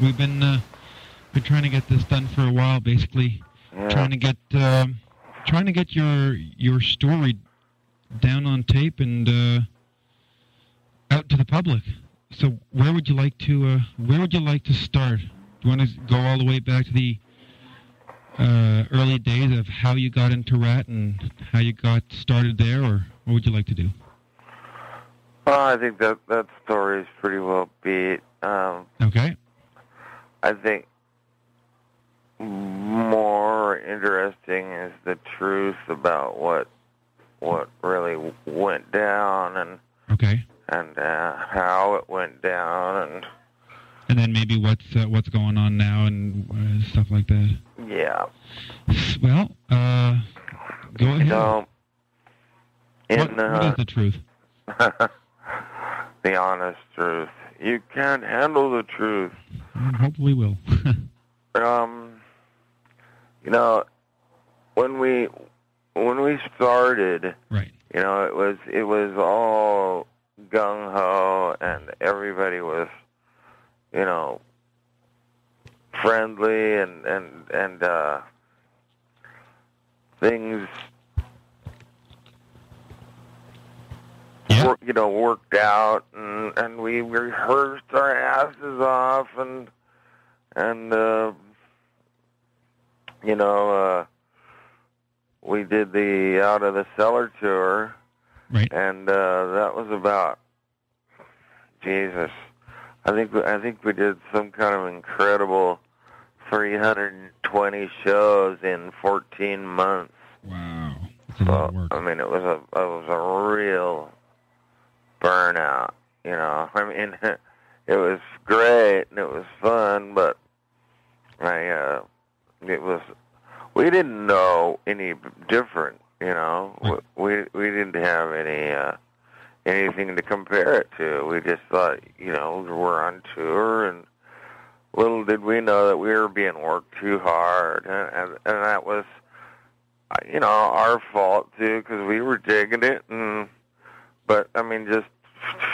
we've been uh, been trying to get this done for a while. Basically, Yeah. trying to get um, trying to get your your story down on tape and uh, out to the public. So where would you like to uh, where would you like to start? Do you want to go all the way back to the uh, early days of how you got into Ratt and how you got started there, or what would you like to do? Well, I think that that story is pretty well beat. Um, Okay. I think more interesting is the truth about what what really went down and Okay. and uh, how it went down and And then maybe what's uh, what's going on now and uh, stuff like that. yeah, Well, uh, go you ahead. know, in what, what uh, the truth? the honest truth, you can't handle the truth. Hopefully, will. Um, you know, when we when we started, right. you know, it was it was all gung ho, and everybody was, you know, friendly, and and and uh, things, Yeah. you know, worked out, and and we rehearsed our asses off, and and uh, you know, uh, we did the out of the cellar tour Right. and uh, that was about Jesus. I think I think we did some kind of incredible 320 shows in 14 months. Wow. So. I mean, it was a it was a real burnout. You know, I mean, it was great and it was fun, but I uh, it was we didn't know any different. You know, we we didn't have any uh, anything to compare it to. We just thought, you know, we're on tour and. Little did we know that we were being worked too hard, and and, and that was you know, our fault too because we were digging it, and but I mean, just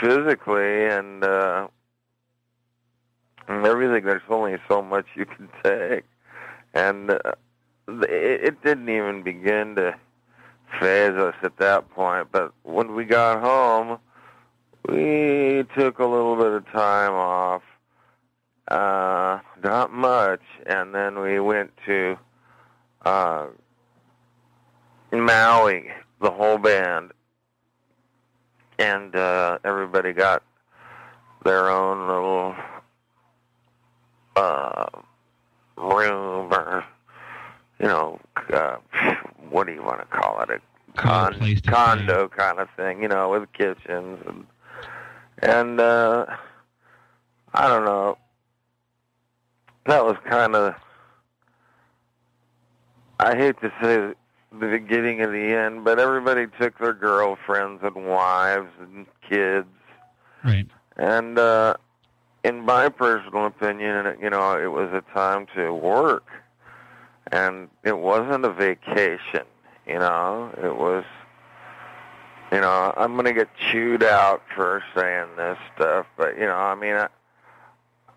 physically and uh, and everything. There's only so much you can take, and uh, it, it didn't even begin to faze us at that point. But when we got home, we took a little bit of time off, uh, not much, and then we went to. Uh, Maui, the whole band, and uh, everybody got their own little uh, room or you know uh, what do you want to call it a con- place to condo kind of thing, you know, with kitchens and and uh, I don't know. That was kind of I hate to say the beginning of the end, but everybody took their girlfriends and wives and kids, Right. and uh, in my personal opinion, you know, it was a time to work, and it wasn't a vacation. You know, it was. You know, I'm gonna get chewed out for saying this stuff, but you know, I mean, I,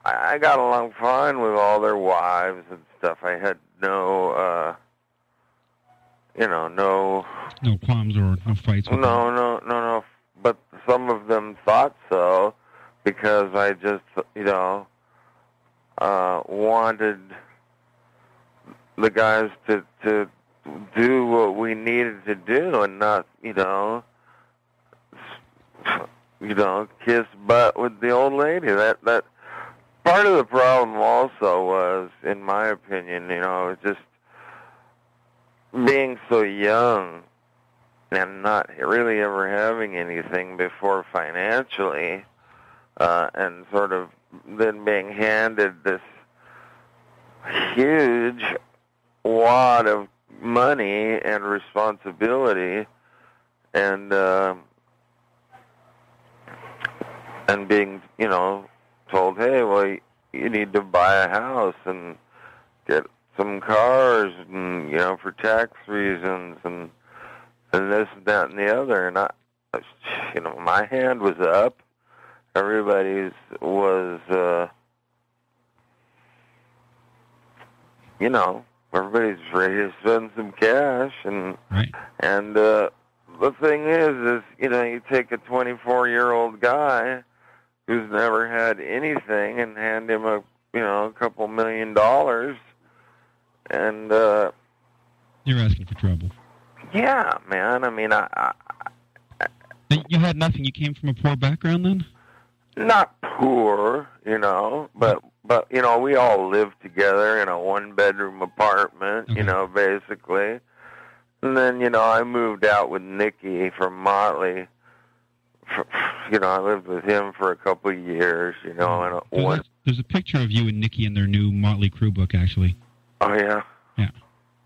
I got along fine with all their wives and stuff. I had no. uh you know, no, No qualms or no fights. With no, no, no, no. But some of them thought so because I just, you know, uh, wanted the guys to to do what we needed to do and not, you know, you know, kiss butt with the old lady. That that part of the problem also was, in my opinion, you know, it was just being so young and not really ever having anything before financially, uh, and sort of then being handed this huge wad of money and responsibility, and uh, and being, you know, told, hey, well, you need to buy a house and get some cars and you know for tax reasons and and this and that and the other and I you know my hand was up everybody's was uh you know, everybody's ready to spend some cash, and Right. and uh, the thing is, is you know, you take a 24 year old guy who's never had anything and hand him a you know a couple million dollars, and uh, You're asking for trouble. yeah, man. I mean, I, I Then You had nothing. You came from a poor background then? not poor, you know, but but you know, we all lived together in a one bedroom apartment, Okay. you know, basically. And then, you know, I moved out with Nikki from Motley. For, you know, I lived with him for a couple of years, you know, and There's, one a, there's a picture of you and Nikki in their new Motley Crue book, actually, oh yeah, Yeah,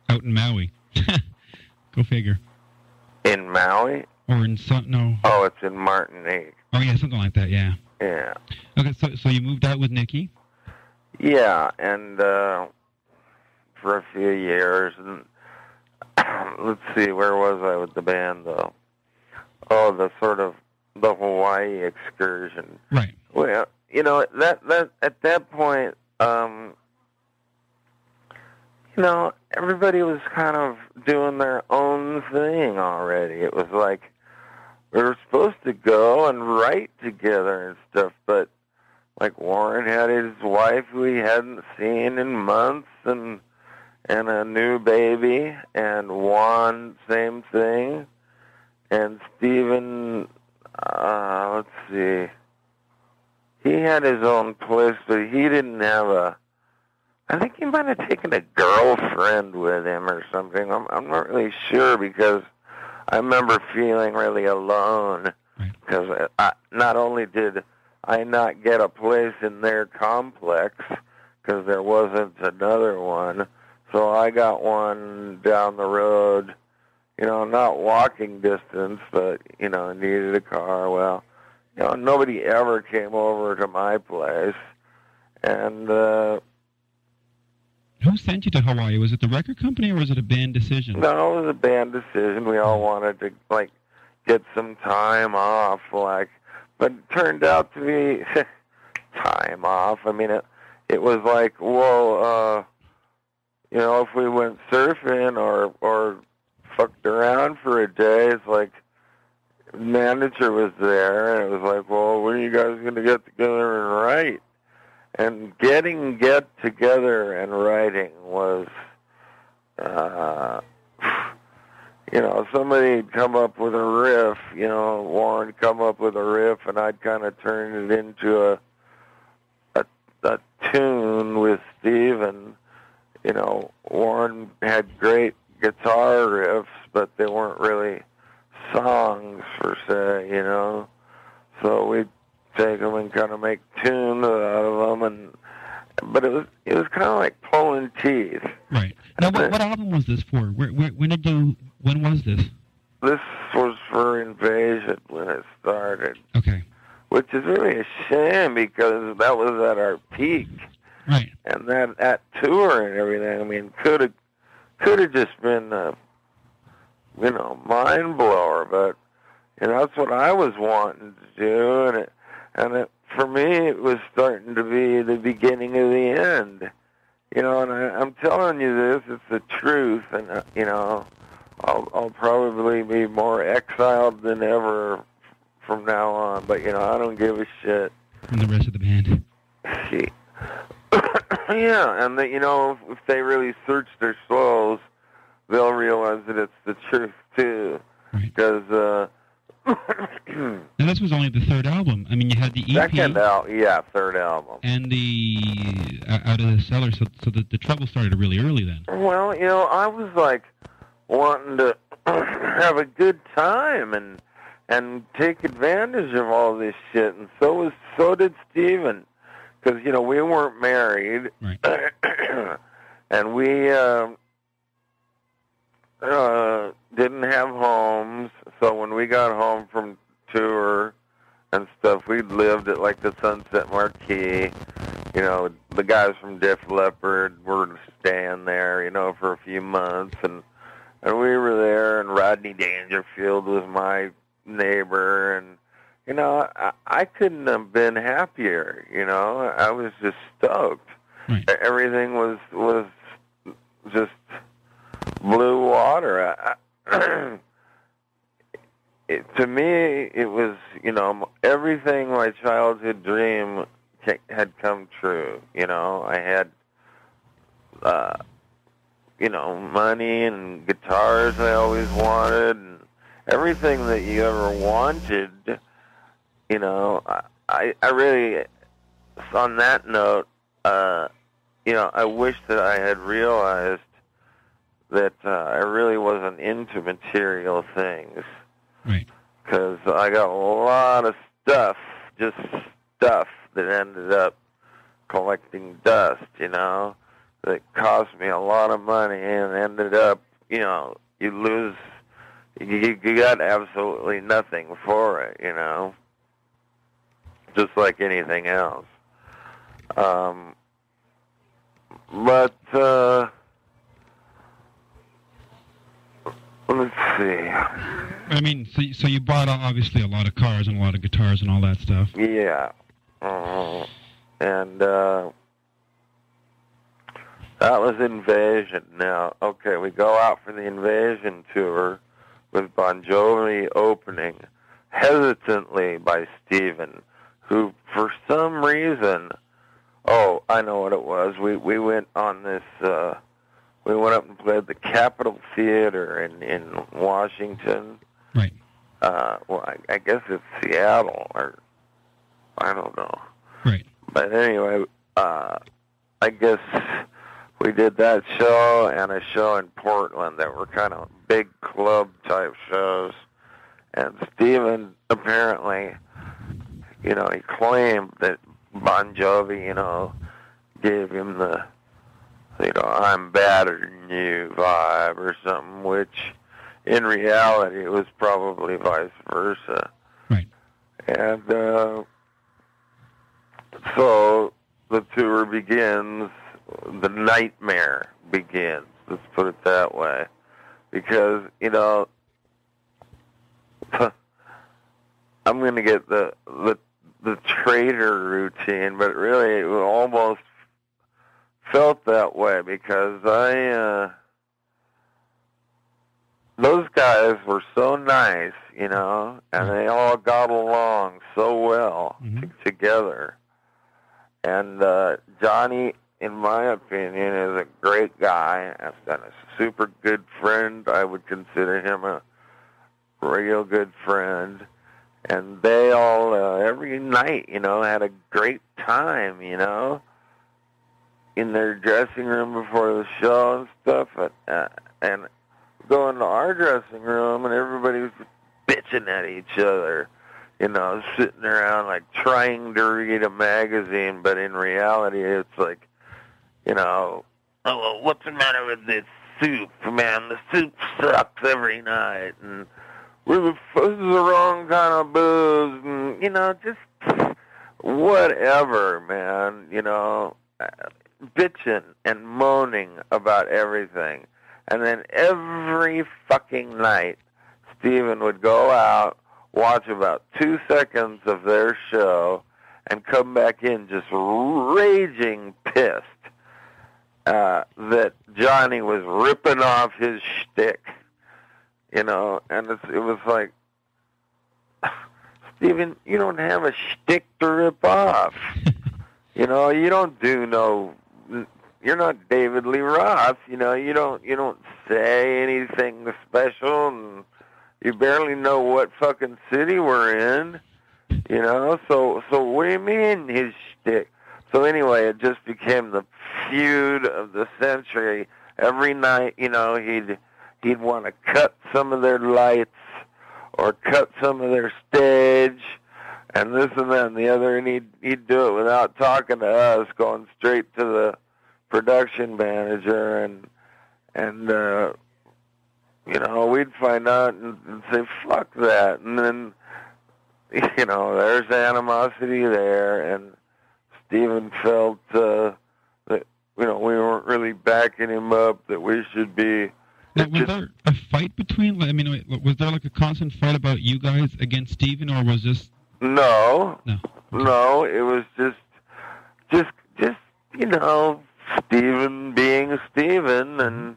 out in Maui. Go figure. in Maui. Or in some, no. Oh, it's in Martinique. Oh, yeah, something like that, yeah. Yeah. Okay, so so you moved out with Nikki? Yeah, and uh for a few years and let's see, where was I with the band though? Oh, the sort of the Hawaii excursion. Right. Well, you know, that that at that point, um you know, everybody was kind of doing their own thing already. It was like we were supposed to go and write together and stuff, but like Warren had his wife he hadn't seen in months and and a new baby and Juan same thing and Stephen uh let's see he had his own place but he didn't have a I think he might have taken a girlfriend with him or something. I'm I'm not really sure because I remember feeling really alone Right. because I, not only did I not get a place in their complex because there wasn't another one, so I got one down the road. You know, not walking distance, but you know, needed a car. Well, you know, nobody ever came over to my place, and uh, Who sent you to Hawaii? Was it the record company or was it a band decision? No, it was a band decision. We all wanted to like get some time off, like, but it turned out to be time off. I mean, it it was like, well, uh, you know, if we went surfing or or fucked around for a day, it's like manager was there, and it was like, well, when are you guys going to get together and write? And getting get together and writing was. Uh, you know, somebody'd come up with a riff, you know, Warren come up with a riff and I'd kind of turn it into a, a, a tune with Steve and, you know, Warren had great guitar riffs, but they weren't really songs per se, you know. So we'd take them and kind of make tunes out of them and, but it was, it was kind of like pulling teeth. Right. Now, what, what album was this for? Where, where, when did you? When was this? This was for Invasion when it started. Okay. which is really a shame because that was at our peak, Right. and that that tour and everything. I mean, could have could have just been a you know mind blower, but you know that's what I was wanting to do, and it and it for me it was starting to be the beginning of the end. You know, and I, I'm telling you this, it's the truth, and uh, you know, I'll I'll probably be more exiled than ever from now on. But you know, I don't give a shit. From the rest of the band. Yeah, and that you know, if, if they really search their souls, they'll realize that it's the truth too. Right. Because uh, Now, this was only the third album. I mean, you had the EP second out, yeah, third album. and the uh, Out of the Cellar, so so the, the trouble started really early then. Well, you know, I was like wanting to have a good time and and take advantage of all this shit, and so was so did Stephen. Because you know we weren't married, Right. and we um, uh, didn't have homes. So when we got home from tour and stuff, we lived at like the Sunset Marquis. You know, the guys from Def Leppard were staying there, you know, for a few months, and and we were there. And Rodney Dangerfield was my neighbor, and you know, I, I couldn't have been happier. You know, I was just stoked. Right. Everything was was just blue water. I, it, to me, it was you know everything my childhood dream had come true. You know, I had uh, you know money and guitars I always wanted, and everything that you ever wanted. You know, I I, really on that note, uh, you know, I wish that I had realized that uh, I really wasn't into material things. Right. Because I got a lot of stuff, just stuff that ended up collecting dust, you know, that cost me a lot of money and ended up, you know, you lose, you, you got absolutely nothing for it, you know, just like anything else. Um, but, uh, let's see. I mean, so so you bought obviously a lot of cars and a lot of guitars and all that stuff. Yeah. Uh, and uh, that was Invasion. Now, okay, we go out for the Invasion tour with Bon Jovi opening hesitantly by Stephen, who for some reason, oh, I know what it was. We we went on this. Uh, we went up and played the Capitol Theater in in Washington. Right. Uh, well, I, I guess it's Seattle, or I don't know. Right. But anyway, uh, I guess we did that show and a show in Portland that were kind of big club type shows. And Stephen apparently, you know, he claimed that Bon Jovi, you know, gave him the, you know, I'm better than you vibe or something, which in reality it was probably vice versa. Right. And uh, so the tour begins, the nightmare begins, let's put it that way. Because, you know, I'm going to get the, the the trader routine, but really it almost felt that way because I uh those guys were so nice, you know, and they all got along so well Mhm. t- together. And uh Johnny, in my opinion, is a great guy I've and a super good friend. I would consider him a real good friend. And they all uh, every night, you know, had a great time, you know, in their dressing room before the show and stuff. And, uh, and go into our dressing room, and everybody was bitching at each other, you know, sitting around like trying to read a magazine, but in reality, it's like, you know, oh, well, what's the matter with this soup, man? The soup sucks every night, and we're the, wrong kind of booze, and you know, just whatever, man. You know, bitching and moaning about everything, and then every fucking night, Stephen would go out, watch about two seconds of their show, and come back in just raging pissed uh, that Johnny was ripping off his shtick you know, and it's, it was like, Stephen, you don't have a shtick to rip off. you know, you don't do no, you're not David Lee Roth. You know, you don't you don't say anything special, and you barely know what fucking city we're in. You know, so so what do you mean his shtick? So anyway, it just became the feud of the century. Every night, you know, he'd he'd want to cut some of their lights or cut some of their stage and this and that and the other and he'd he'd do it without talking to us going straight to the production manager and and uh you know we'd find out and, and say fuck that and then you know there's animosity there and Stephen felt uh that you know we weren't really backing him up that we should be Now, was there a fight between? I mean, was there like a constant fight about you guys against Stephen, or was this No, no? no, it was just, just, just you know, Stephen being Stephen, and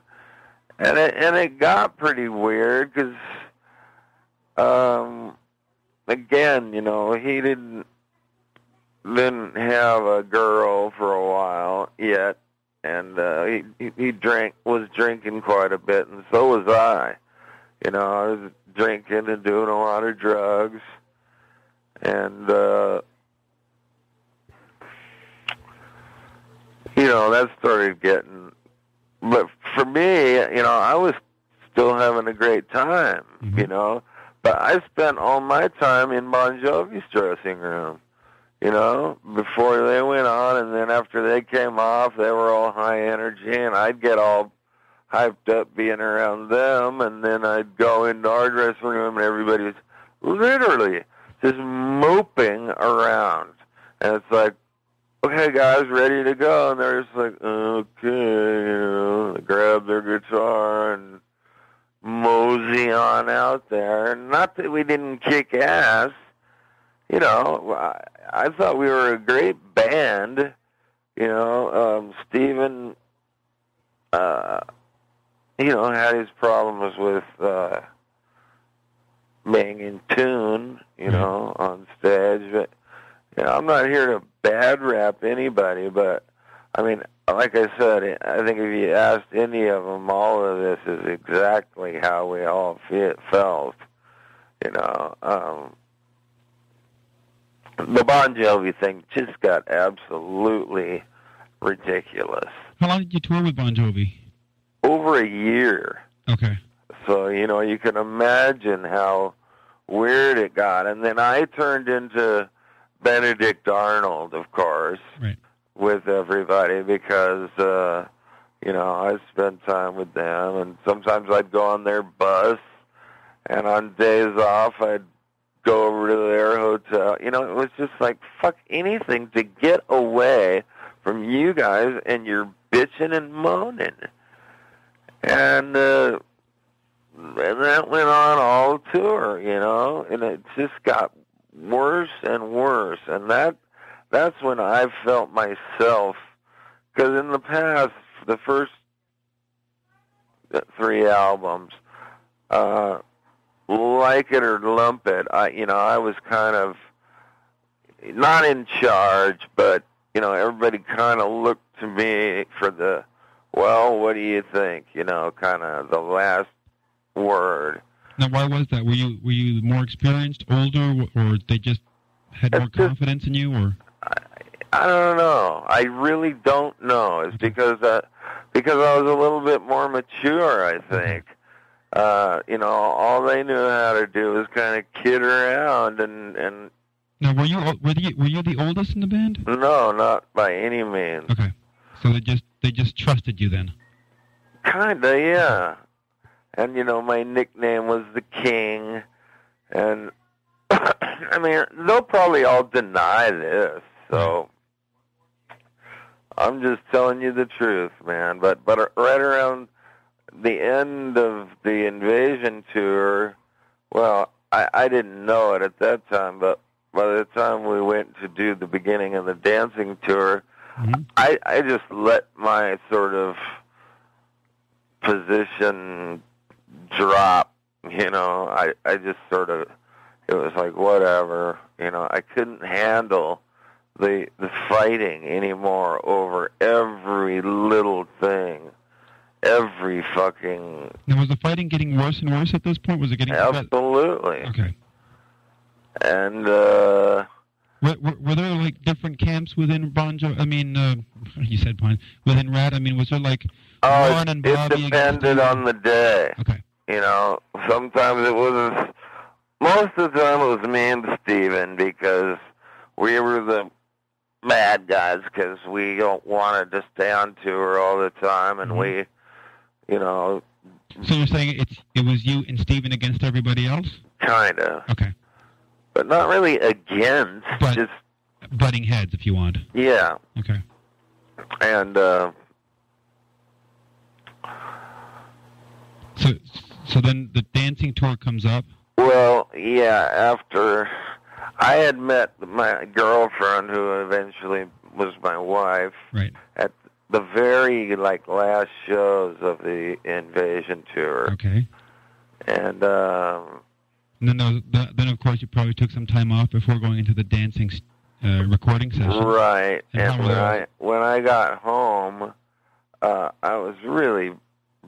and it and it got pretty weird because, um, again, you know, he didn't didn't have a girl for a while yet, and uh, he he he drank was drinking quite a bit, and so was I. You know, I was drinking and doing a lot of drugs, and uh, you know that started getting. But for me, you know, I was still having a great time. Mhm. You know, but I spent all my time in Bon Jovi's dressing room. You know, before they went on, and then after they came off, they were all high energy, and I'd get all hyped up being around them, and then I'd go into our dressing room, and everybody was literally just moping around, and it's like, okay, guys, ready to go, and they're just like, okay, you know, they grab their guitar and mosey on out there. Not that we didn't kick ass, you know. I, I thought we were a great band. You know, um, Stephen, uh, you know, had his problems with uh, being in tune, you know, on stage. But you know, I'm not here to bad rap anybody, but I mean, like I said, I think if you asked any of them, all of this is exactly how we all felt. You know, um, the Bon Jovi thing just got absolutely ridiculous. How long did you tour with Bon Jovi? Over a year. Okay. So, you know, you can imagine how weird it got. And then I turned into Benedict Arnold, of course, Right. with everybody because, uh, you know, I spent time with them. And sometimes I'd go on their bus. And on days off, I'd go over to their hotel. You know, it was just like, fuck anything to get away from you guys and your bitching and moaning. And, uh, and that went on all tour, you know, and it just got worse and worse, and that that's when I felt myself, because in the past, the first three albums, uh, like it or lump it, I you know I was kind of not in charge, but you know everybody kind of looked to me for the well, what do you think? You know, kind of the last word. Now, why was that? Were you were you more experienced, older, or they just had more just- confidence in you, or I don't know. I really don't know. It's because uh, because I was a little bit more mature. I think. Uh, you know, all they knew how to do was kind of kid around, and and now were you were you were you the oldest in the band? no, not by any means. Okay, so they just they just trusted you then. Kinda, yeah. And you know, my nickname was the King, and I mean, they'll probably all deny this. So I'm just telling you the truth, man. But but right around the end of the Invasion tour, well, I I didn't know it at that time, but by the time we went to do the beginning of the dancing tour, Mhm. I I just let my sort of position drop. You know, I I just sort of it was like whatever. You know, I couldn't handle the the fighting anymore over every little thing, every fucking Now was the fighting getting worse and worse at this point? Was it getting absolutely. okay? And uh Were, were, were there like different camps within Bon Jovi? I mean, uh, you said Bon within Ratt. I mean, was there like oh, Ron it, and it Bobby against depended on the day. Okay, You know, sometimes it was, most of the time it was me and Stephen because we were the bad guys because we don't wanted to stay on tour all the time and Mhm. we, you know, so you're saying it's it was you and Stephen against everybody else? kind of, Okay, but not really against, But- just, butting heads if you want. yeah. Okay, And, uh, so so then the dancing tour comes up. well, yeah, after I had met my girlfriend who eventually was my wife, Right. at the very like last shows of the Invasion tour, Okay. and um, And then, those- th- then of course, you probably took some time off before going into the dancing uh, recording session. right. And And when? I when I got home, uh, I was really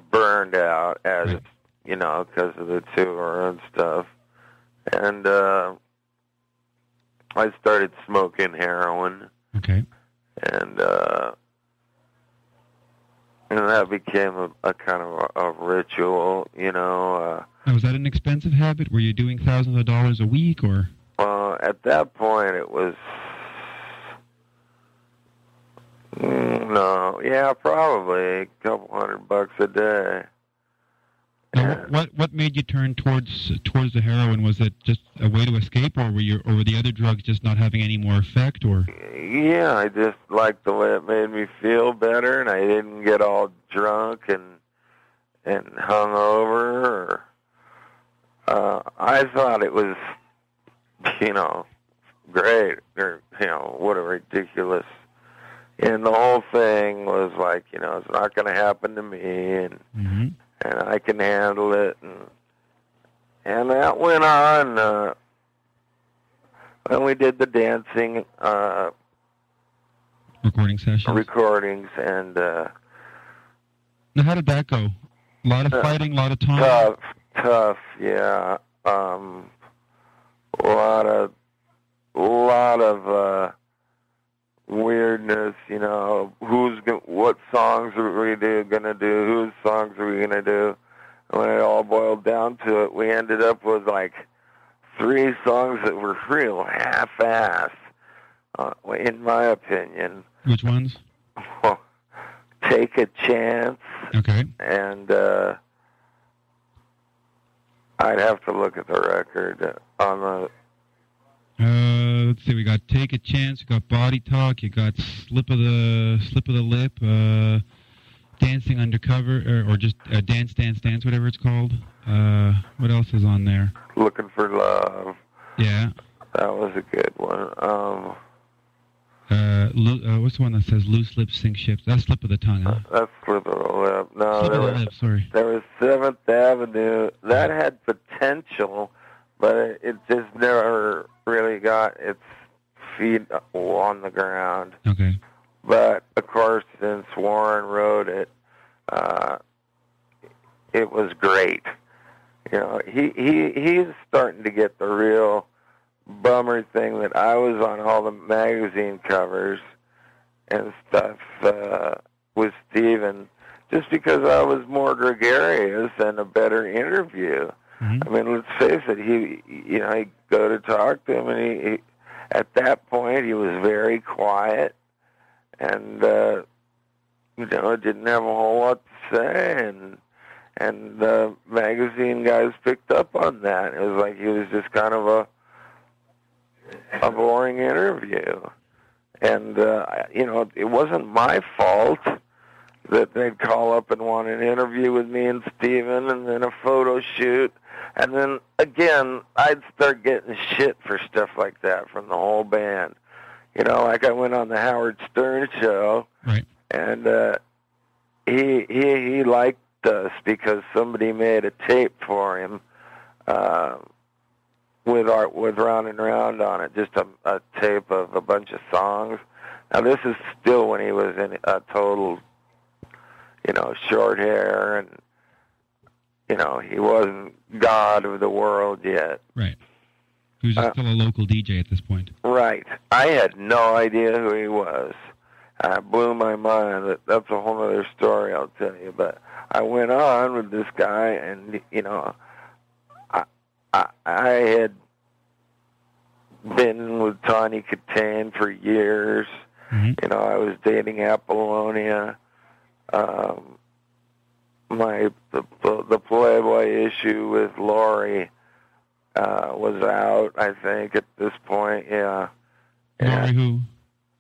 burned out as Right. You know because of the tour and stuff, and uh, I started smoking heroin. Okay. and uh, and that became a, a kind of a, a ritual, you know. Uh, Now, was that an expensive habit? Were you doing thousands of dollars a week, or uh, at that point, it was no, yeah, probably a couple hundred bucks a day. Now, what what made you turn towards towards the heroin? Was it just a way to escape, or were you or were the other drugs just not having any more effect? Or Yeah, I just liked the way it made me feel better, and I didn't get all drunk and and hungover. Or, uh, I thought it was, you know, great, or you know, what a ridiculous. And the whole thing was like, you know, it's not going to happen to me, and hmm and I can handle it, and and that went on. Uh, and we did the dancing. Uh, recording sessions. recordings and uh now, how did that go? A lot of Uh, fighting, a lot of time. tough tough yeah um a lot of a lot of uh weirdness you know who's go- what songs are we do gonna do whose songs are we gonna do and when it all boiled down to it we ended up with like three songs that were real half-ass uh, in my opinion Which ones? take a chance Okay. and uh I'd have to look at the record on the Uh, let's see. We got take a chance. You got body talk. You got slip of the slip of the lip. Uh, dancing undercover, or, or just uh, dance, dance, dance, whatever it's called. Uh, what else is on there? Looking for Love. Yeah. That was a good one. Um Uh, lo- uh, what's the one that says loose lips sink ships? That's slip of the tongue. Huh? that's Slip of the Lip. No, slip there of the was lip. Sorry. there was Seventh Avenue. That had potential, but it, it just never really got its feet on the ground. Okay. But of course, since Warren wrote it, uh, it was great. You know, he he he's starting to get the real bummer thing that I was on all the magazine covers and stuff uh, with Stephen just because I was more gregarious and a better interview. Hmm I mean, let's face it. He, you know, I go to talk to him, and he, he at that point he was very quiet, and uh, you know, didn't have a whole lot to say, and and the magazine guys picked up on that. It was like he was just kind of a a boring interview, and uh, you know, it wasn't my fault that they'd call up and want an interview with me and Stephen and then a photo shoot. And then again, I'd start getting shit for stuff like that from the whole band. You know, like I went on the Howard Stern show Right. and uh he he he liked us because somebody made a tape for him uh with our with round and round on it, just a, a tape of a bunch of songs. Now this is still when he was in a total you know, short hair and you know, he wasn't God of the world yet. Right. He was just Uh, still a local DJ at this point. Right. I had no idea who he was. I blew my mind. That's a whole other story I'll tell you. But I went on with this guy, and you know, I I, I had been with Tawny Kitaen for years. hmm You know, I was dating Apollonia. Um, my the the Playboy issue with Laurie uh, was out. I think at this point, yeah. Laurie, who?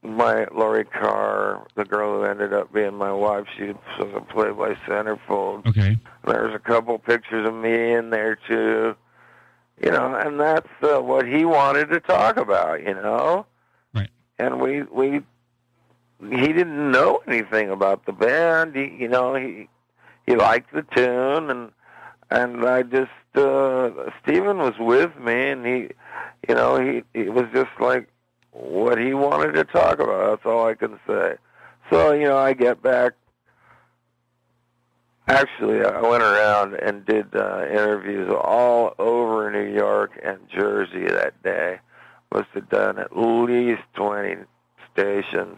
My Laurie Carr, the girl who ended up being my wife, she was a Playboy centerfold. Okay. There's a couple pictures of me in there too. You know, and that's uh, what he wanted to talk about. You know, Right. and we we he didn't know anything about the band. He, you know, he he liked the tune, and and I just uh, Stephen was with me, and he, you know, he he was just like what he wanted to talk about. That's all I can say. So you know, I get back. Actually, I went around and did uh, interviews all over New York and Jersey that day. Must have done at least twenty stations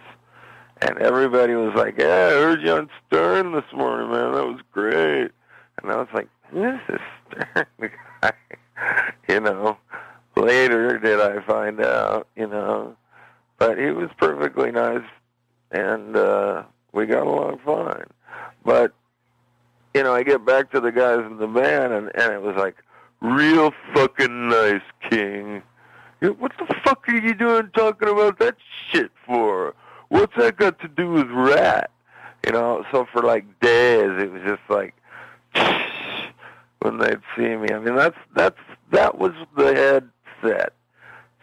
and everybody was like, "Yeah, I heard you on Stern this morning, man. That was great." And I was like, "This is Stern guy." you know, later did I find out, you know, but he was perfectly nice, and uh, we got along fine. But you know, I get back to the guys in the band, and and it was like, "Real fucking nice, King." What the fuck are you doing talking about that shit for? What's that got to do with Ratt? You know, so for like days it was just like when they'd see me. I mean, that's that's that was the headset.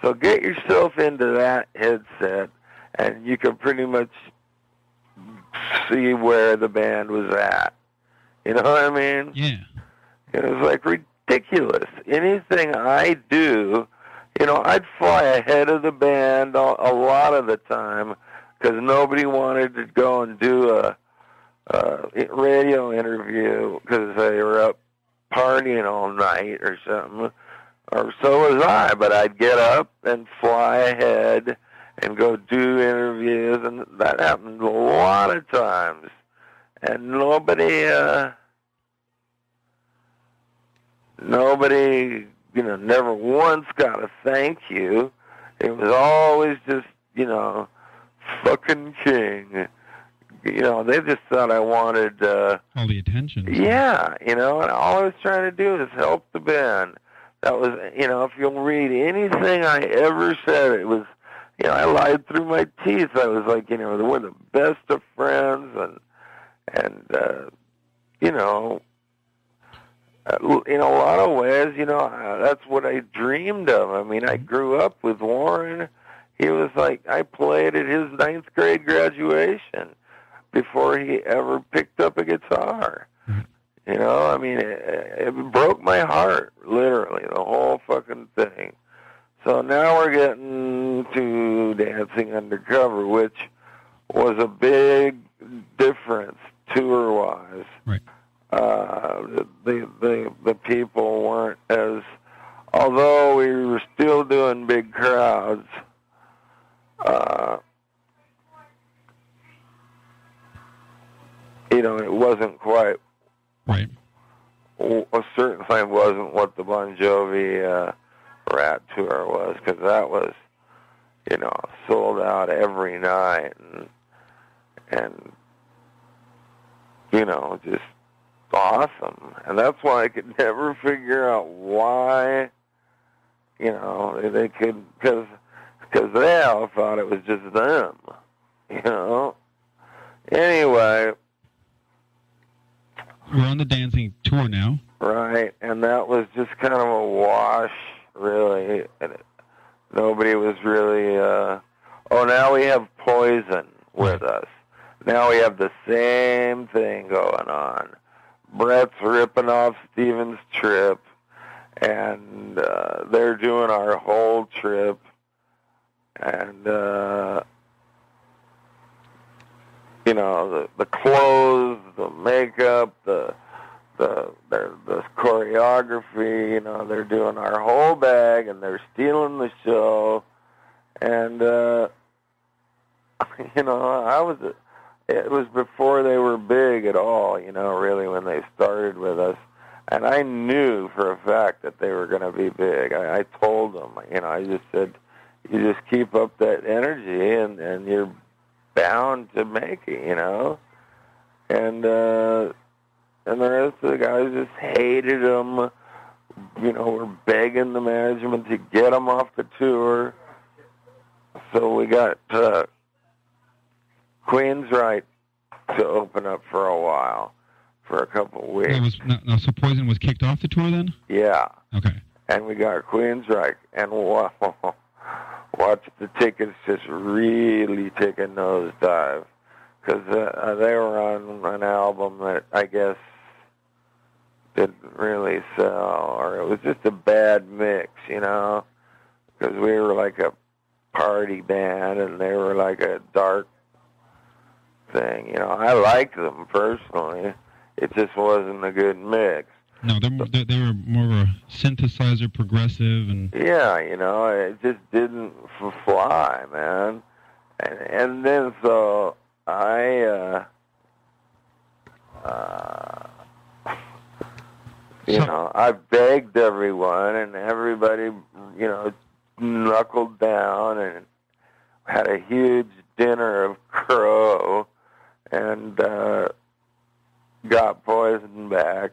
So get yourself into that headset, and you can pretty much see where the band was at. You know what I mean? Yeah. It was like ridiculous. Anything I do, you know, I'd fly ahead of the band a, a lot of the time because nobody wanted to go and do a, a radio interview because they were up partying all night or something. Or so was I, but I'd get up and fly ahead and go do interviews, and that happened a lot of times. And nobody, uh, nobody, you know, never once got a thank you. It was always just, you know, fucking king. You know, they just thought I wanted uh all the attention. Yeah, you know, and all I was trying to do is help the band. That was, you know, if you'll read anything I ever said, it was, you know, I lied through my teeth. I was like, you know, we're the best of friends, and and uh, you know, uh, in a lot of ways, you know, uh, that's what I dreamed of. I mean, I grew up with Warren he was like I played at his ninth grade graduation before he ever picked up a guitar. You know, I mean, it, it broke my heart, literally, the whole fucking thing. So now we're getting to Dancing Undercover, which was a big difference tour-wise. Right. Uh, the the the people weren't as, although we were still doing big crowds uh, you know, it wasn't quite right. A certain thing wasn't what the Bon Jovi uh, Ratt tour was because that was, you know, sold out every night and and you know just awesome. And that's why I could never figure out why, you know, they could because because they all thought it was just them, you know. Anyway, we're on the dancing tour now, right? And that was just kind of a wash, really. And it, nobody was really. uh Oh, now we have Poison with us. Now we have the same thing going on. Brett's ripping off Stephen's trip, and uh, they're doing our whole trip and uh, you know the the clothes, the makeup, the the the, the choreography. You know they're doing our whole bag, and they're stealing the show. And uh, you know I was it was before they were big at all. You know really when they started with us. And I knew for a fact that they were going to be big. I, I told them, you know, I just said, you just keep up that energy and and you're bound to make it, you know. And uh and the rest of the guys just hated him. You know, we're begging the management to get him off the tour. So we got uh, Queensryche to open up for a while, for a couple of weeks. was, no, so Poison was kicked off the tour then? Yeah. Okay. And we got Queensryche, and wow, watched the tickets just really take a nosedive because uh, they were on an album that I guess didn't really sell, or it was just a bad mix, you know, because we were like a party band and they were like a dark thing. You know, I liked them personally. It just wasn't a good mix. No, they're, they they were more of a synthesizer, progressive, and Yeah, you know, it just didn't fly, man. And and then so I uh uh you So- know, I begged everyone and everybody, you know, knuckled down and had a huge dinner of crow and uh got poison back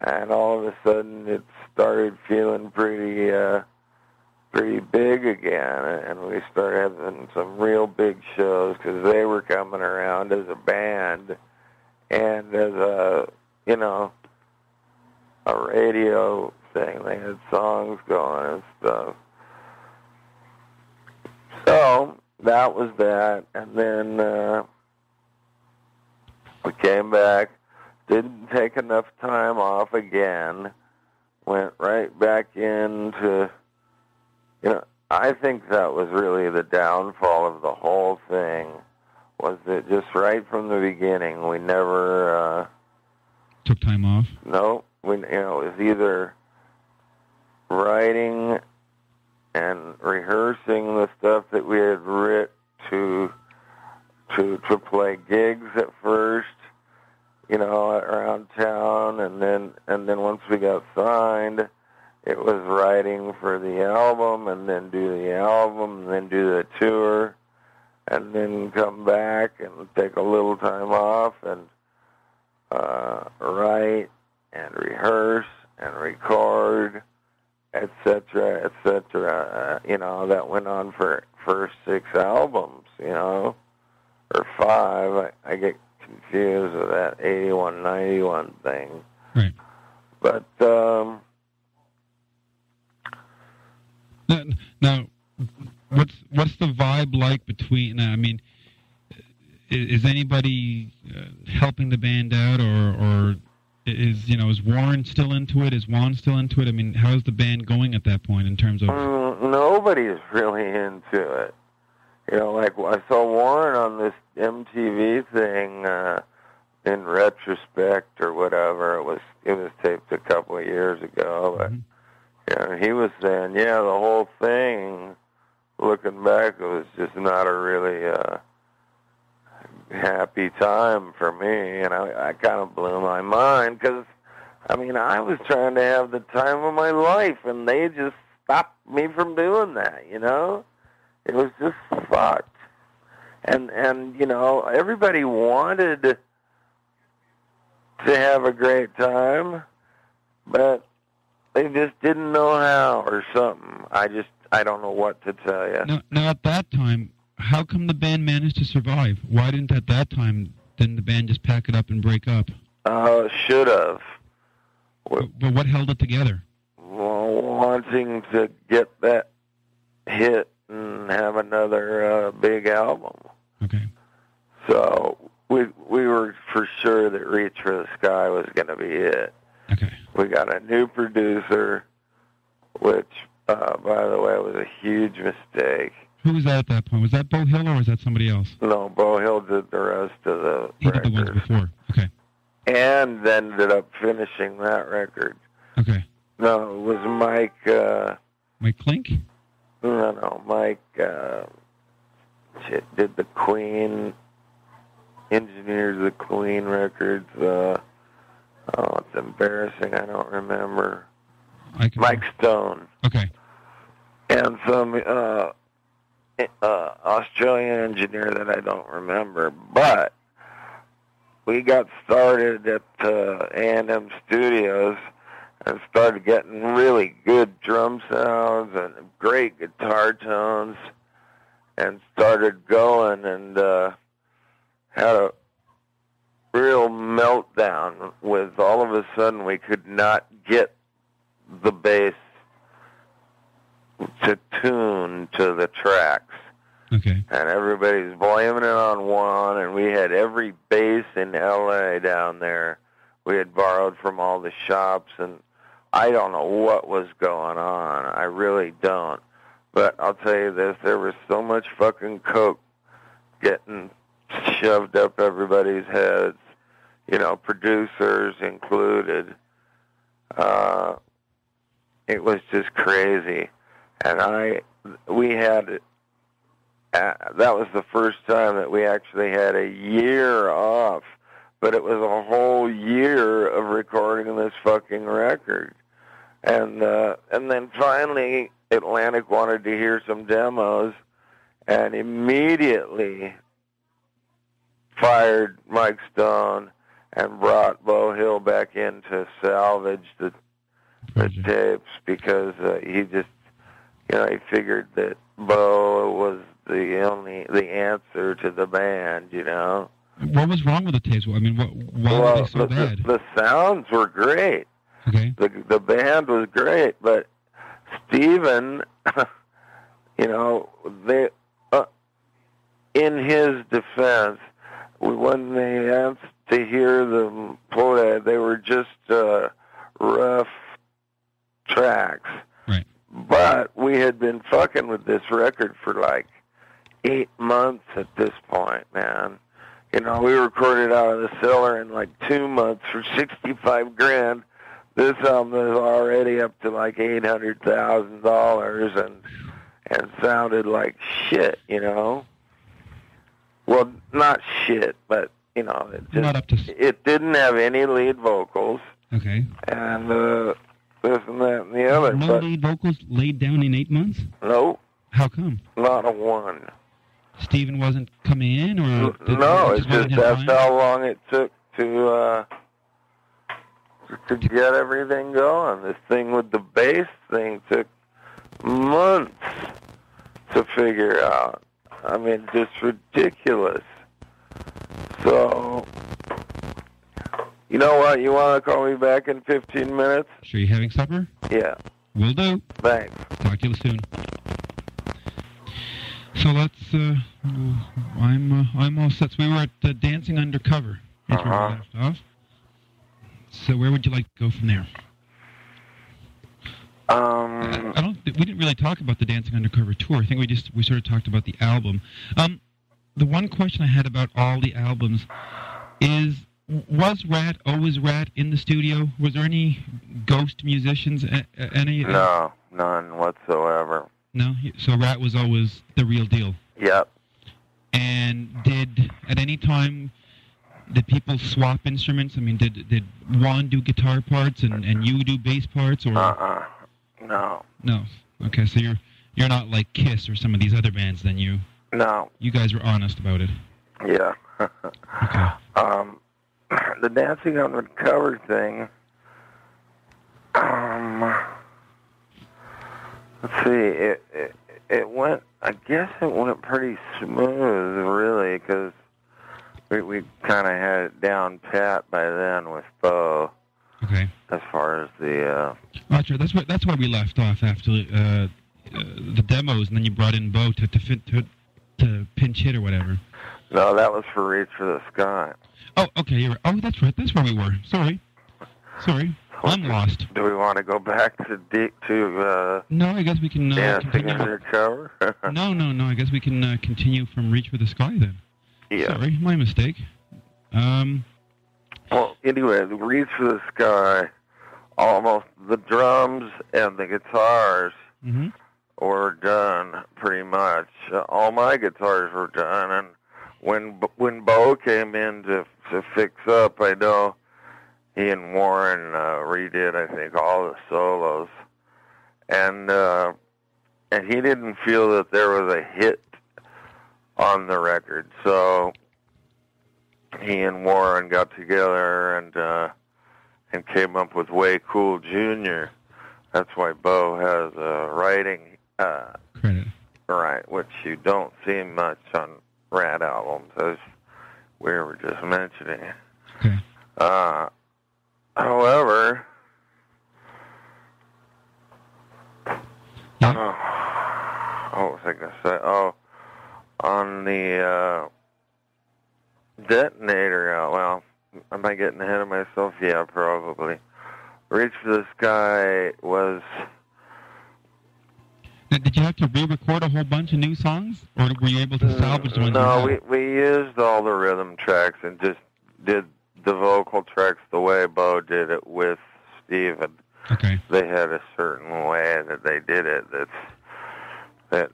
and all of a sudden it started feeling pretty uh pretty big again. And we started having some real big shows because they were coming around as a band and as a you know a radio thing. They had songs going and stuff. So that was that. And then uh we came back didn't take enough time off again went right back into you know i think that was really the downfall of the whole thing was that just right from the beginning we never uh took time off. no we you know it was either writing and rehearsing the stuff that we had writ to to to play gigs at first you know around town and then and then once we got signed it was writing for the album and then do the album and then do the tour and then come back and take a little time off and uh write and rehearse and record etc etc uh, you know that went on for first six albums you know or five. I, I get confused with that 81 91 thing Right. but um Now, now, what's what's the vibe like between? I mean, i- is anybody uh, helping the band out, or or is you know is Warren still into it? Is Juan still into it? I mean, how's the band going at that point in terms of? Mm, nobody's really into it. You know, like I saw Warren on this MTV thing uh, in retrospect or whatever. It was it was taped a couple of years ago, but Mhm. you know, he was saying, yeah, the whole thing. Looking back, it was just not a really uh, happy time for me, and I, I kind of blew my mind because, I mean, I was trying to have the time of my life, and they just stopped me from doing that. You know, it was just fucked. And and you know, everybody wanted to have a great time, but they just didn't know how or something. I just I don't know what to tell you. Now, now at that time, how come the band managed to survive? Why didn't at that time didn't the band just pack it up and break up? Uh, should have. But, but what held it together? Well, wanting to get that hit and have another uh, big album. Okay. So we we were for sure that Reach for the Sky was going to be it. Okay. We got a new producer, which, uh, by the way, was a huge mistake. Who was that at that point? Was that Beau Hill or was that somebody else? No, Beau Hill did the rest of the He did the ones before. Okay. and then ended up finishing that record. Okay. No, it was Mike. Uh, Mike Klink? No, no, Mike. Uh, shit, did the Queen, engineered the Queen records. Uh, oh, it's embarrassing. I don't remember. I Mike Stone. Okay. and some uh, uh, Australian engineer that I don't remember. But we got started at uh, A&M Studios and started getting really good drum sounds and great guitar tones and started going and uh, had a real meltdown with all of a sudden we could not get the bass to tune to the tracks. Okay. And everybody's blaming it on Juan, and we had every bass in L.A. down there. We had borrowed from all the shops, and I don't know what was going on. I really don't. But I'll tell you this, there was so much fucking coke getting shoved up everybody's heads, you know, producers included. Uh, it was just crazy. And I, we had, uh, that was the first time that we actually had a year off, but it was a whole year of recording this fucking record. And, uh, and then finally Atlantic wanted to hear some demos and immediately fired Mike Stone and brought Beau Hill back in to salvage the the tapes because uh, he just you know he figured that Beau was the only the answer to the band you know What was wrong with the tapes? I mean, what, why were they so the, bad? the, the sounds were great Okay. the the band was great, but Stephen, you know, they uh, in his defense, when they asked to hear them play, they were just uh, rough tracks. Right. But we had been fucking with this record for like eight months at this point, man. You know, we recorded out of the cellar in like two months for sixty-five grand this album is already up to like eight hundred thousand dollars and and sounded like shit, you know. Well, not shit, but you know, it just Not up to. it didn't have any lead vocals Okay. and uh this and that and the other. No but lead vocals laid down in eight months. no, How come? not a one. Stephen wasn't coming in, or no, it it's just that's how long it took to uh to get everything going. This thing with the bass thing took months to figure out. I mean, just ridiculous. So, you know what? You want to call me back in 15 minutes? Sure, you having supper? Yeah. Will do. Thanks. Talk to you soon. So let's. Uh, I'm. Uh, I'm all set. So we were at uh, Dancing Undercover. That's where we Uh-huh. left off. So where would you like to go from there? Um, I don't. We didn't really talk about the Dancing Undercover tour. I think we just we sort of talked about the album. Um, the one question I had about all the albums is: Was Ratt always Ratt in the studio? Was there any ghost musicians? a- a- Any? no, none whatsoever. No. So Ratt was always the real deal. Yep. And did at any time did people swap instruments? I mean, did did Juan do guitar parts and and you do bass parts, or Uh-uh. No. no? Okay, so you're you're not like Kiss or some of these other bands. Then you No. you guys were honest about it. Yeah. Okay. um, the Dancing Undercover thing. Um, let's see. It, it it went. I guess it went pretty smooth, really, because we we kind of had it down pat by then with Beau Okay. as far as the. uh Oh, that's right. That's why we left off after uh, uh, the demos, and then you brought in Beau to to, fit, to to pinch hit or whatever. No, that was for Reach for the Sky. Oh, okay. You're. Oh, that's right. That's where we were. Sorry. Sorry. I'm lost. Do we want to go back to de- to uh, No, I guess we can uh, dancing continue. No, no, no. I guess we can uh, continue from Reach for the Sky then. Yeah. Sorry, my mistake. Um, Well, anyway, the Reach for the Sky, almost the drums and the guitars mhm. were done pretty much. Uh, all my guitars were done, and when when Beau came in to to fix up, I know he and Warren uh, redid, I think, all the solos, and uh, and he didn't feel that there was a hit on the record, so he and Warren got together and uh, and came up with Way Cool Junior. That's why Beau has a writing uh, Credit. right, which you don't see much on Ratt albums, as we were just mentioning. Okay. Uh, however, Yeah. uh, say? Oh, on the uh, detonator. Uh, well, am I getting ahead of myself? Yeah, probably. Reach for the Sky was. Now, did you have to re-record a whole bunch of new songs, or were you able to salvage the ones No, we we used all the rhythm tracks and just did the vocal tracks the way Beau did it with Stephen. Okay. They had a certain way that they did it. That's that.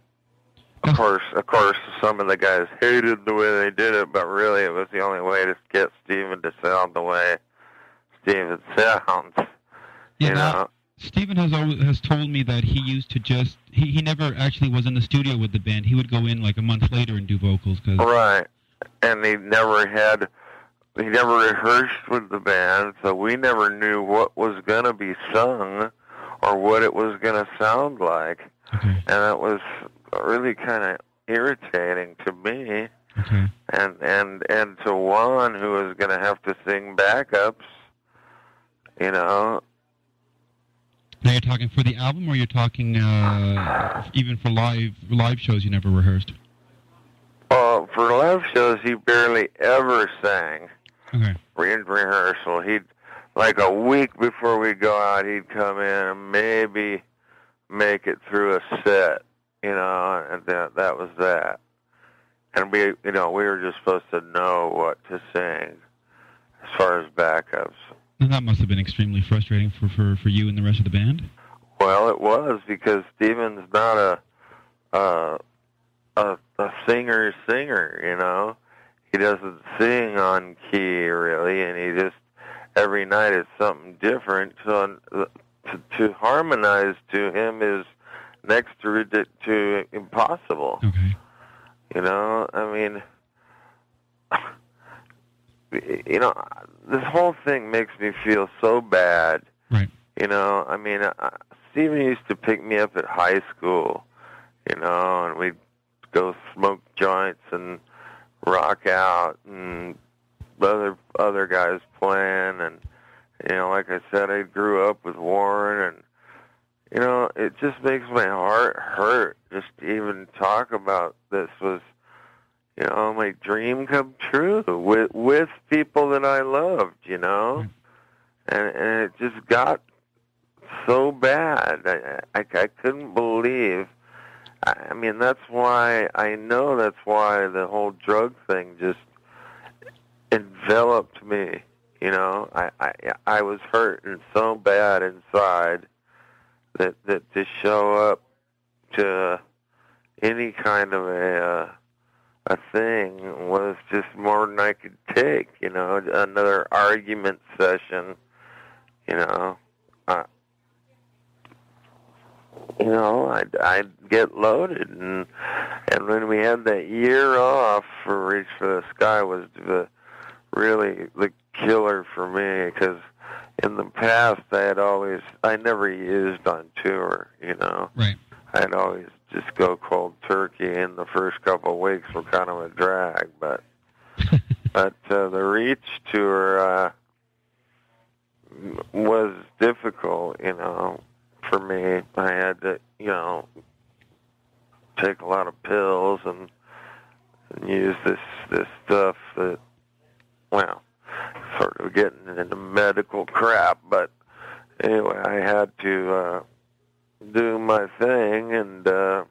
Of course, of course, some of the guys hated the way they did it, but really, it was the only way to get Stephen to sound the way Stephen sounds. Yeah. you now, know, Stephen has always has told me that he used to just he, he never actually was in the studio with the band. He would go in like a month later and do vocals because Right. And he never had, he never rehearsed with the band, so we never knew what was going to be sung or what it was going to sound like. okay And it was really kind of irritating to me okay and, and, and to Juan, who was going to have to sing backups, you know. now you're talking for the album or you're talking uh, even for live live shows you never rehearsed Uh, for live shows, he barely ever sang. okay in rehearsal. He'd like a week before we'd go out, he'd come in and maybe make it through a set, you know, and that that was that. And we, you know, we were just supposed to know what to sing as far as backups. and that must have been extremely frustrating for, for, for you and the rest of the band Well, it was because Stephen's not a a a, a singer singer, you know. He doesn't sing on key really, and he just every night is something different. So uh, to, to harmonize to him is next to to impossible. okay You know, I mean, you know, this whole thing makes me feel so bad. Right. You know, I mean, uh, Stephen used to pick me up at high school, you know, and we'd go smoke joints and rock out, and other other guys playing, and you know, like I said, I grew up with Warren, and you know, it just makes my heart hurt just to even talk about this was, you know, my dream come true with with people that I loved, you know, hmm. and and it just got so bad. I I, I couldn't believe. I, I mean, that's why I know that's why the whole drug thing just enveloped me. You know, I I I was hurting so bad inside that that to show up to any kind of a uh, a thing was just more than I could take. You know, another argument session. You know, uh, you know, I'd I'd get loaded, and and when we had that year off for Reach for the Sky was the really the killer for me because in the past I had always I never used on tour. You know, right I'd always just go cold turkey, and the first couple of weeks were kind of a drag, but but uh, the Reach tour uh, was difficult. You know, for me, I had to you know take a lot of pills and, and use this this stuff that well, sort of getting into medical crap, but anyway, I had to uh do my thing and uh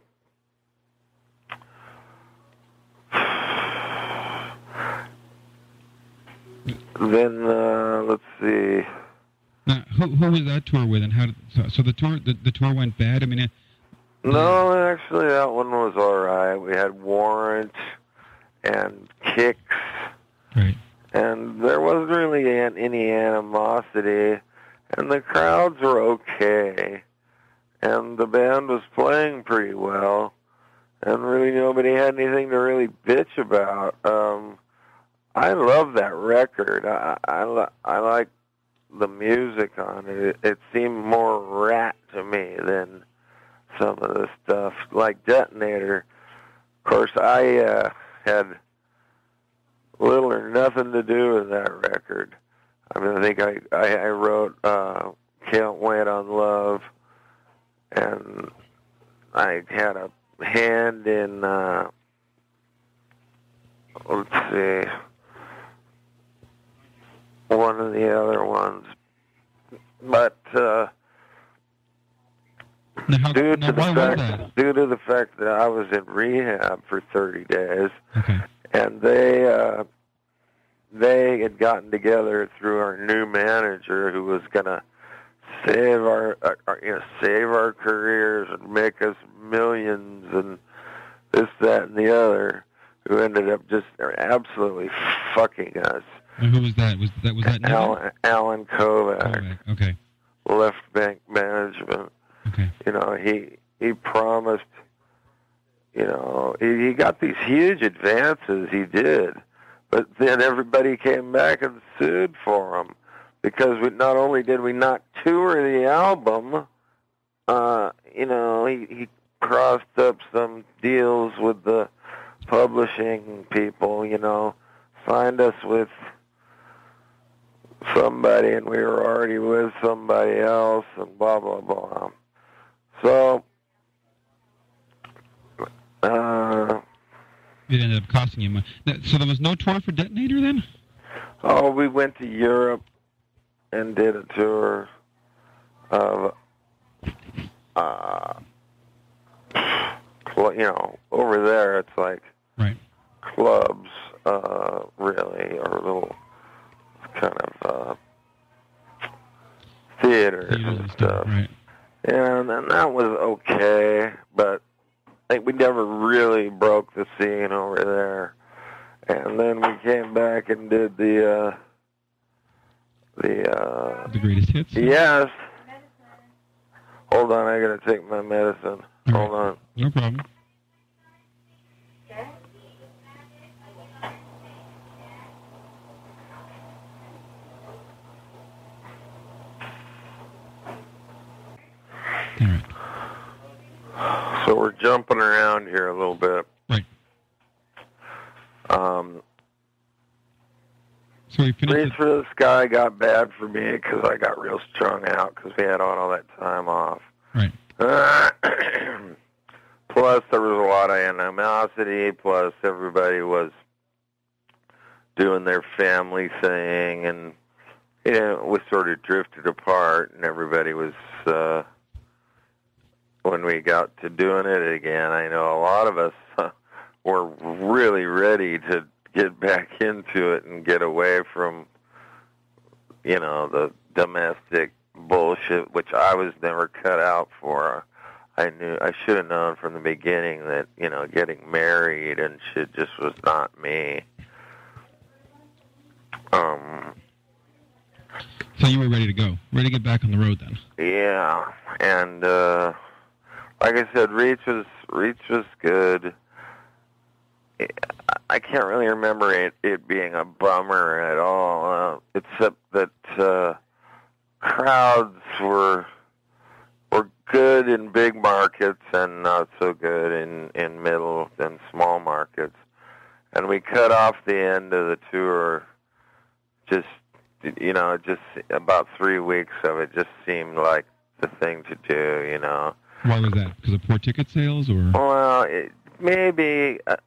then uh let's see. Now, who, who was that tour with and how did, so, so the tour the, the tour went bad? I mean it, no actually that one was all right. We had Warrant and Kix. Right and there wasn't really any animosity, and the crowds were okay, and the band was playing pretty well, and really nobody had anything to really bitch about. Um, I love that record. I I, li- I like the music on it. it. It seemed more Ratt to me than some of the stuff like Detonator. Of course, I uh, had little or nothing to do with that record. I mean, I think I I, I wrote uh, "Can't Wait on Love," and I had a hand in. Uh, let's see, one of the other ones, but uh, Now, due now to the fact that? due to the fact that I was in rehab for 30 days, Okay. And they uh, they had gotten together through our new manager who was gonna save our, our, our you know save our careers and make us millions and this that and the other who ended up just absolutely fucking us And who was that? Was that was that Allen Allen Kovac Kovac. Okay. left bank management Okay. you know he he promised you know he, got these huge advances he did. But then everybody came back and sued for him because we not only did we not tour the album uh you know he he crossed up some deals with the publishing people you know signed us with somebody and we were already with somebody else and blah blah blah. So, uh, It ended up costing you money. So there was no tour for Detonator then? oh, we went to Europe and did a tour of, uh, you know, over there it's like Right. clubs, uh, really, or little kind of, uh, theaters Theaters and and stuff. stuff. Right. And, and that was okay, but I think we never really broke the scene over there. And then we came back and did the uh the uh The greatest hits. yes. Hold on, I gotta take my medicine. Hold on. No problem. All right. So we're jumping around here a little bit. Right. Um, So we finished. Reach for the Sky got bad for me because I got real strung out because we had all that time off. Right. plus, there was a lot of animosity. Plus, everybody was doing their family thing, and you know, we sort of drifted apart. And everybody was uh, when we got to doing it again. I know a lot of us uh, were really ready to get back into it and get away from you know the domestic bullshit which I was never cut out for. I knew I should have known from the beginning that, you know, getting married and shit just was not me. Um So you were ready to go, ready to get back on the road then. yeah, and uh like I said, Reach was Reach was good. I can't really remember it, it being a bummer at all, uh, except that uh, crowds were were good in big markets and not so good in in middle and small markets. And we cut off the end of the tour. Just you know, just about three weeks of it just seemed like the thing to do. You know. Why was that? Because of poor ticket sales, or Well, it, maybe uh,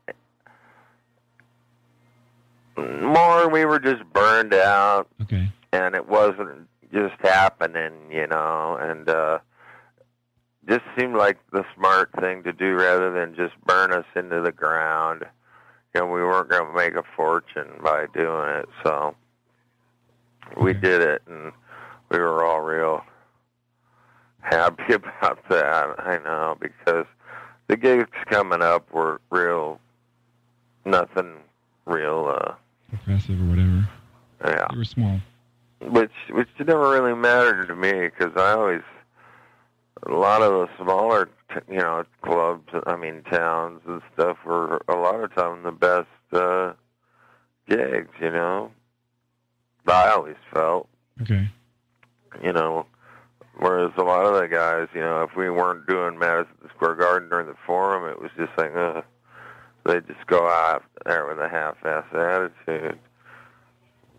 more. We were just burned out, okay, and it wasn't just happening, you know. And uh, just seemed like the smart thing to do rather than just burn us into the ground. You know, we weren't going to make a fortune by doing it, so we did it, and we were all real happy about that. I know because the gigs coming up were real, nothing real. uh impressive or whatever. Yeah, They were small. which which never really mattered to me because I always a lot of the smaller t- you know clubs I mean towns and stuff were a lot of times the best uh gigs you know I always felt Okay, you know whereas a lot of the guys you know if we weren't doing Madison Square Garden during the forum it was just like uh they just go out there with a half-ass attitude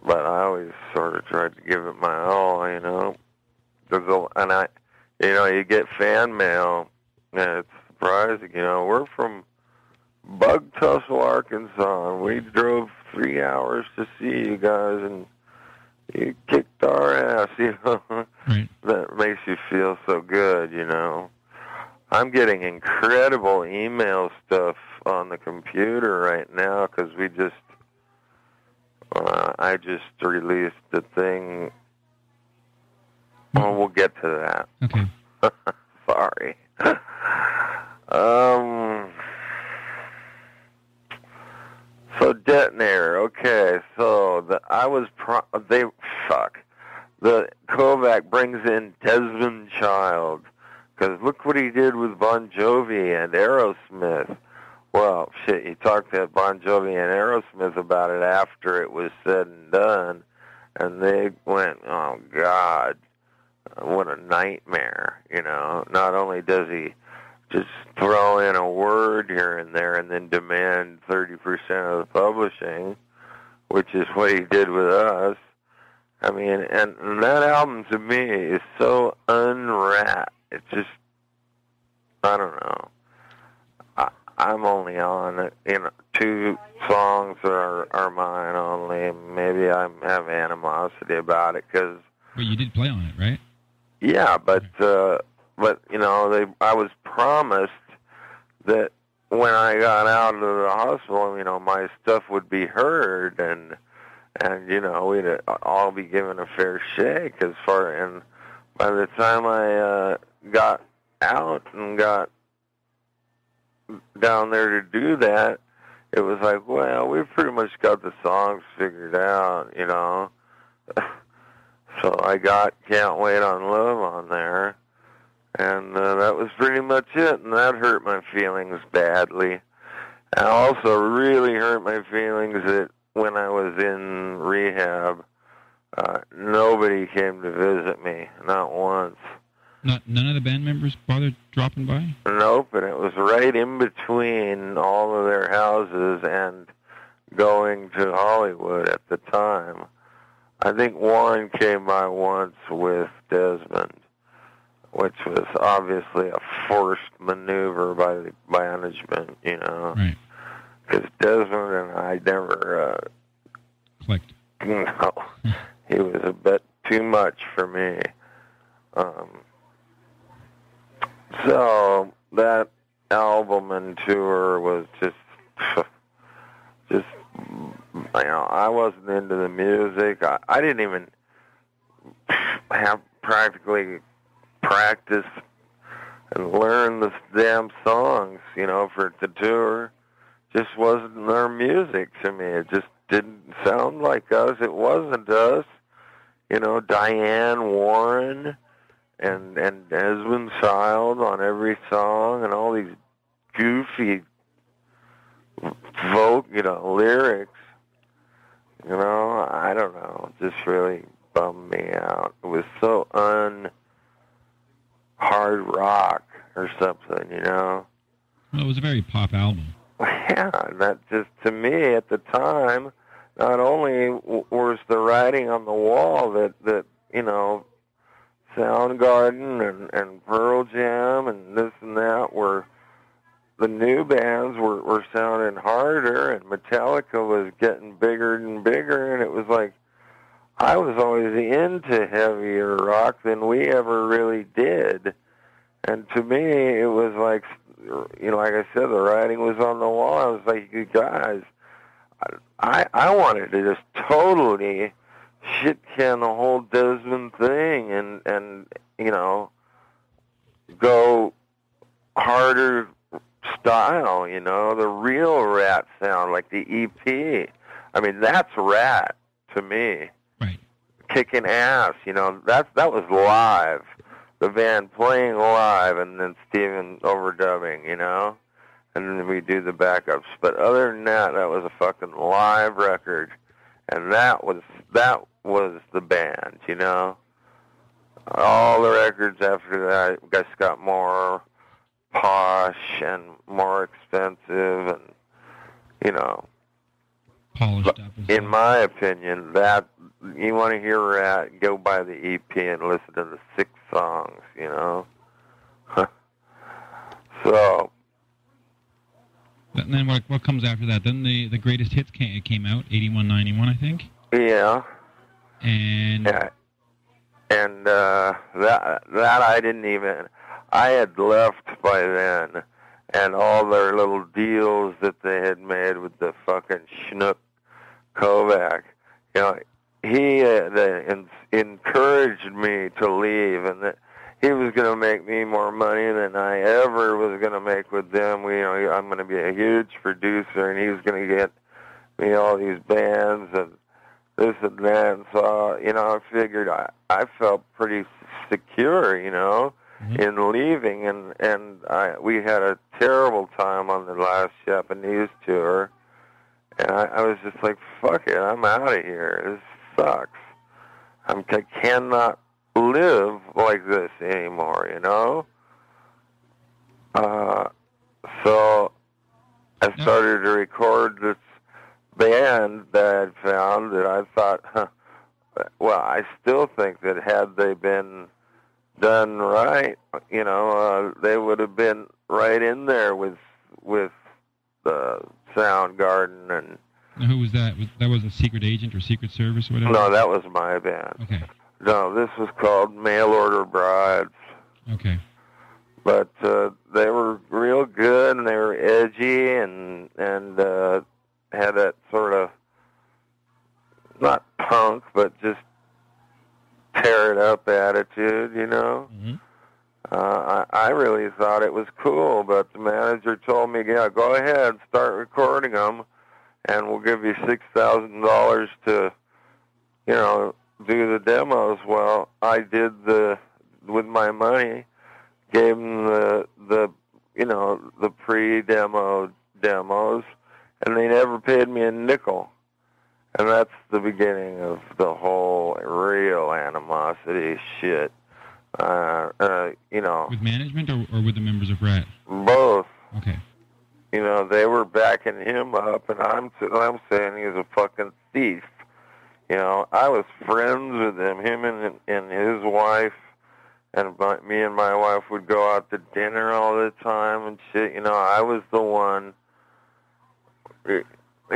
but I always sort of tried to give it my all, you know. There's a, and I, you know, you get fan mail, and it's surprising surprising. You know, we're from Bug Tussle, Arkansas, and we drove three hours to see you guys, and you kicked our ass. You know, Right. that makes you feel so good. You know, I'm getting incredible email stuff on the computer right now because we just, uh, I just released the thing. Well, we'll get to that. Okay. Sorry. um. So detonator. Okay. So the I was pro- they fuck. The Kovac brings in Desmond Child because look what he did with Bon Jovi and Aerosmith. Well, shit, he talked to Bon Jovi and Aerosmith about it after it was said and done, and they went, "Oh God, what a nightmare!" You know. Not only does he just throw in a word here and there and then demand 30% of the publishing, which is what he did with us. I mean, and, and that album to me is so unwrapped. It's just, I don't know. I, I'm only on, you know, two songs are, are mine only. Maybe I have animosity about it because But you did play on it, right? yeah, but uh, but you know, they I was promised that when I got out of the hospital, you know, my stuff would be heard and and you know we'd uh, all be given a fair shake as far. And by the time I uh, got out and got down there to do that, it was like, well, we've pretty much got the songs figured out, you know. So I got Can't Wait on Love on there, and uh, that was pretty much it, and that hurt my feelings badly. And also really hurt my feelings that when I was in rehab, uh, nobody came to visit me, not once. Not none of the band members bothered dropping by. Nope, and it was right in between all of their houses and going to Hollywood at the time. I think Warren came by once with Desmond, which was obviously a forced maneuver by the management, you know, Right. because Desmond and I never, uh, Clicked. you know, he was a bit too much for me. Um, so that album and tour was just, just, you know, I wasn't into the music. I, I didn't even have practically practice and learn the damn songs, you know, for the tour. Just wasn't their music to me. It just didn't sound like us. It wasn't us. You know, Diane Warren and and Desmond Child on every song and all these goofy vote, you know, lyrics. You know, I don't know. It just really bummed me out. It was so un hard rock or something, you know. Well, it was a very pop album. Yeah, that just to me at the time, not only w- was the writing on the wall that that you know, Soundgarden and and Pearl Jam and this and that were the new bands were were sounding harder, and Metallica was getting bigger and bigger, and it was like I was always into heavier rock than we ever really did. And to me, it was like, you know, like I said, the writing was on the wall. I was like, you guys, I I wanted to just totally shit can the whole Desmond thing, and and you know, go harder style. You know, the real Ratt sound, like the EP. I mean, that's Ratt to me. Kicking ass. You know, that that was live. The band playing live and then Stephen overdubbing, you know? And then we do the backups. But other than that, that was a fucking live record. And that was that was the band, you know? All the records after that just got more posh and more expensive and you know, in my opinion, that you want to hear Ratt, go buy the EP and listen to the six songs. You know. so And then what what comes after that? Then the the greatest hits came, came out, 81, 91, I think. Yeah. And Yeah. And uh, that that I didn't even. I had left by then, and all their little deals that they had made with the fucking schnook Kovac. You know, he uh, the, en- encouraged me to leave, and that he was going to make me more money than I ever was going to make with them. We, you know, I'm going to be a huge producer, and he was going to get me all these bands and this and that. And so, you know, I figured I, I felt pretty secure, you know, Mhm. in leaving. And, and I, we had a terrible time on the last Japanese tour. And I, I was just like, fuck it, I'm out of here. This sucks. I'm, I cannot live like this anymore, you know? Uh, so I started to record this band that I'd found that I thought, huh, well, I still think that had they been done right, you know, uh, they would have been right in there with with the Soundgarden and Now, who was that? Was, that wasn't Secret Agent or Secret Service or whatever. no, that was my band. Okay. No, this was called Mail Order Brides. Okay. but uh, they were real good and they were edgy and and uh, had that sort of not punk but just tear it up attitude, you know. hmm Uh, I, I really thought it was cool, but the manager told me, "Yeah, go ahead, start recording them, and we'll give you six thousand dollars to, you know, do the demos." Well, I did the with my money, gave them the the you know the pre-demo demos, and they never paid me a nickel. And that's the beginning of the whole real animosity shit. Uh, uh, you know, With management or, or with the members of Ratt? both. Okay. You know, they were backing him up, and I'm I'm saying he's a fucking thief. You know, I was friends with him. Him and and his wife, and my, me and my wife would go out to dinner all the time and shit. You know, I was the one. You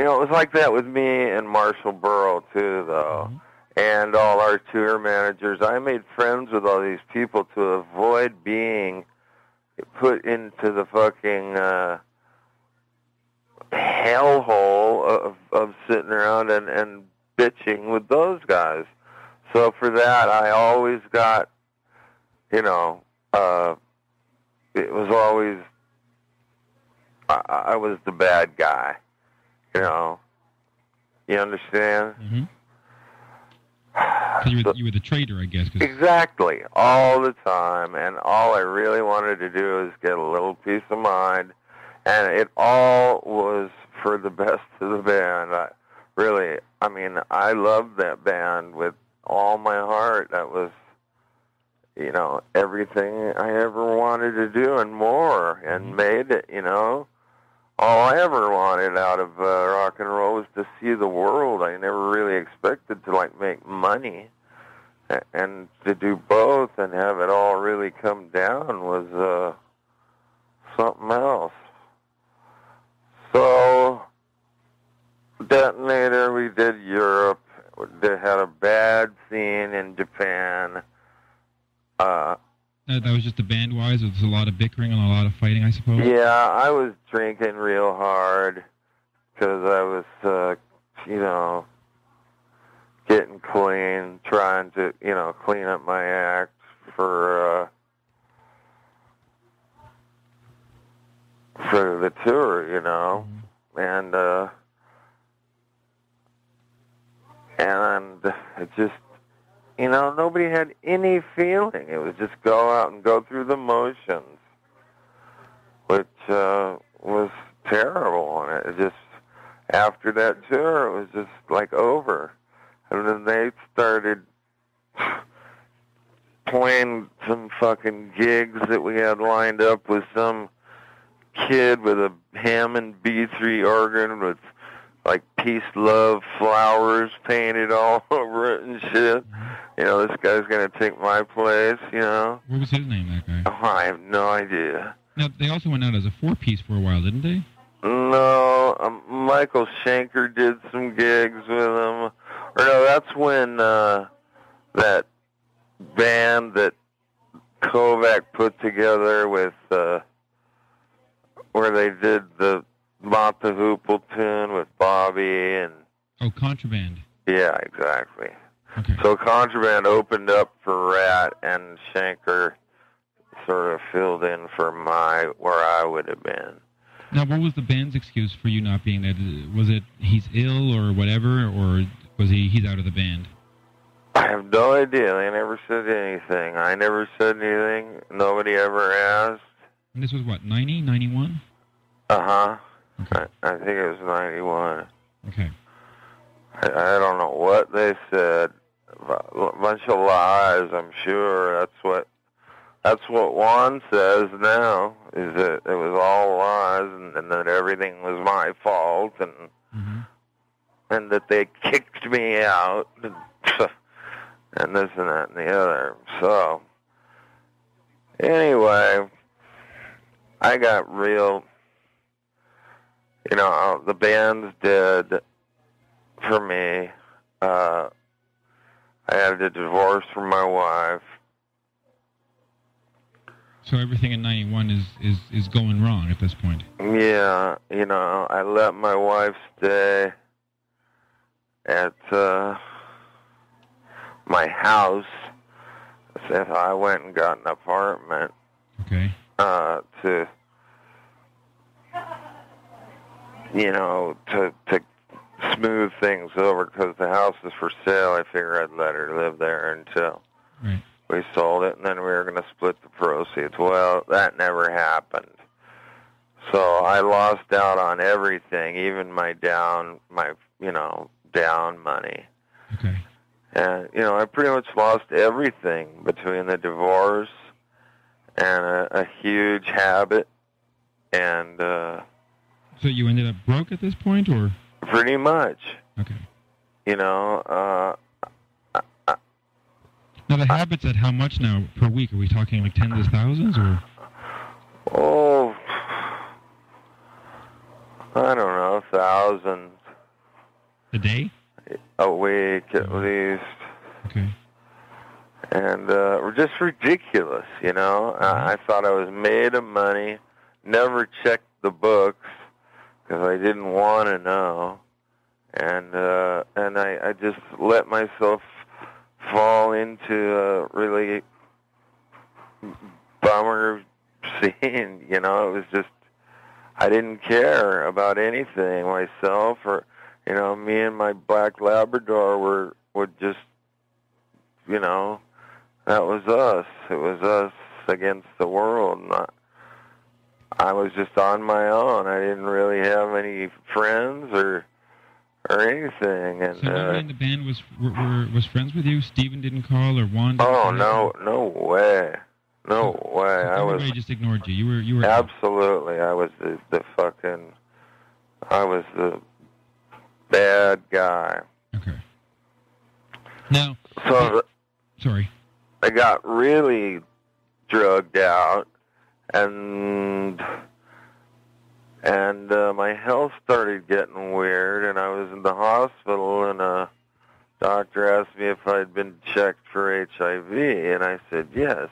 know, it was like that with me and Marshall Berle too, though Mhm. and all our tour managers. I made friends with all these people to avoid being put into the fucking uh, hellhole of, of sitting around and, and bitching with those guys. So for that, I always got, you know, uh, it was always, I, I was the bad guy, you know. You understand? Mm-hmm. So you were, you were the traitor, I guess. Exactly, all the time, and all I really wanted to do was get a little peace of mind, and it all was for the best of the band. I, really, I mean, I loved that band with all my heart. That was, you know, everything I ever wanted to do and more, and made it. You know, all I ever wanted out of uh, rock and roll was to see the world. I never really expected to like make money and to do both and have it all really come down was uh something else. So detonator we did Europe. They had a bad scene in Japan. Uh That, that was just the band wise. There was a lot of bickering and a lot of fighting, I suppose. yeah, I was drinking real hard because I was uh you know getting clean, trying to, you know, clean up my act for uh for the tour, you know. And uh and it just you know, nobody had any feeling. It was just go out and go through the motions. Which uh was terrible and it just after that tour it was just like over. And then they started playing some fucking gigs that we had lined up with some kid with a Hammond B3 organ with like peace, love, flowers painted all over it and shit. You know, this guy's gonna take my place. You know, What was his name, that guy? oh, I have no idea. Now, they also went out as a four piece for a while, didn't they? No, um, Michael Schenker did some gigs with him. Or no, that's when uh, that band that Kovac put together with uh, where they did the Mott the Hoople tune with Bobby and Oh, contraband. yeah, exactly. Okay. So Contraband opened up for Ratt, and Schenker sort of filled in for my where I would have been. Now, what was the band's excuse for you not being there? Was it he's ill or whatever, or was he he's out of the band? I have no idea. They never said anything. I never said anything. Nobody ever asked. And this was what 90, 91? Uh huh. Okay. I, I think it was ninety one. Okay. I, I don't know what they said. A bunch of lies. I'm sure that's what that's what Juan says now. Is that it was all lies and, and that everything was my fault and hmm and that they kicked me out and, and this and that and the other. So anyway, I got real. You know, the bands did for me. Uh, I had a divorce from my wife. So everything in '91 is is is going wrong at this point. Yeah, you know, I let my wife stay at uh, my house. So I went and got an apartment Okay. uh, to, you know, to to smooth things over because the house is for sale. I figured I'd let her live there until Right. we sold it, and then we were going to split the proceeds. Well, that never happened. So I lost out on everything, even my down, my you know, down money. Okay. And you know, I pretty much lost everything between the divorce and a, a huge habit, and uh, So you ended up broke at this point, or pretty much, okay. you know, uh, Now the habits at how much now per week? Are we talking like tens of thousands, or oh, I don't know, thousands a day? a week at least. Okay. and uh, were just ridiculous. You know, I, I thought I was made of money. Never checked the books because I didn't want to know, and uh, and I, I just let myself fall into a really bummer scene. You know, it was just I didn't care about anything myself or you know me and my black Labrador were would just you know that was us. It was us against the world. Not, I was just on my own. I didn't really have any friends or or anything. And So nobody uh, in the band was were, were was friends with you. Stephen didn't call, or Juan. Didn't oh call? no, no way, no way. So I was just ignored you. You were you were absolutely. I was the the fucking. I was the bad guy. okay. Now, So sorry. I got really drugged out, and and uh, my health started getting weird, and I was in the hospital, and a doctor asked me if I'd been checked for HIV, and I said yes.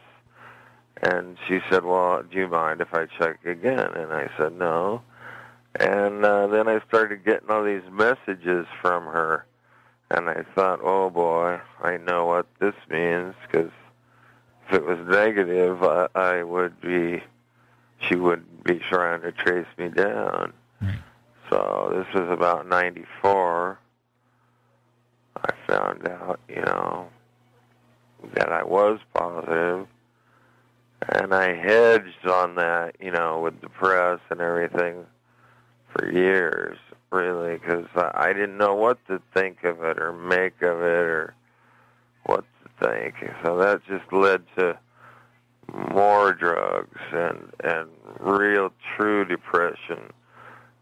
And she said, "Well, do you mind if I check again?" And I said no. And uh, then I started getting all these messages from her, and I thought, "Oh boy, I know what this means." Because if it was negative, I, I would be, she would be trying to trace me down. Right. So this was about '94. I found out, you know, that I was positive, and I hedged on that, you know, with the press and everything for years, really, because I, I didn't know what to think of it or make of it or what think. So that just led to more drugs and and real true depression.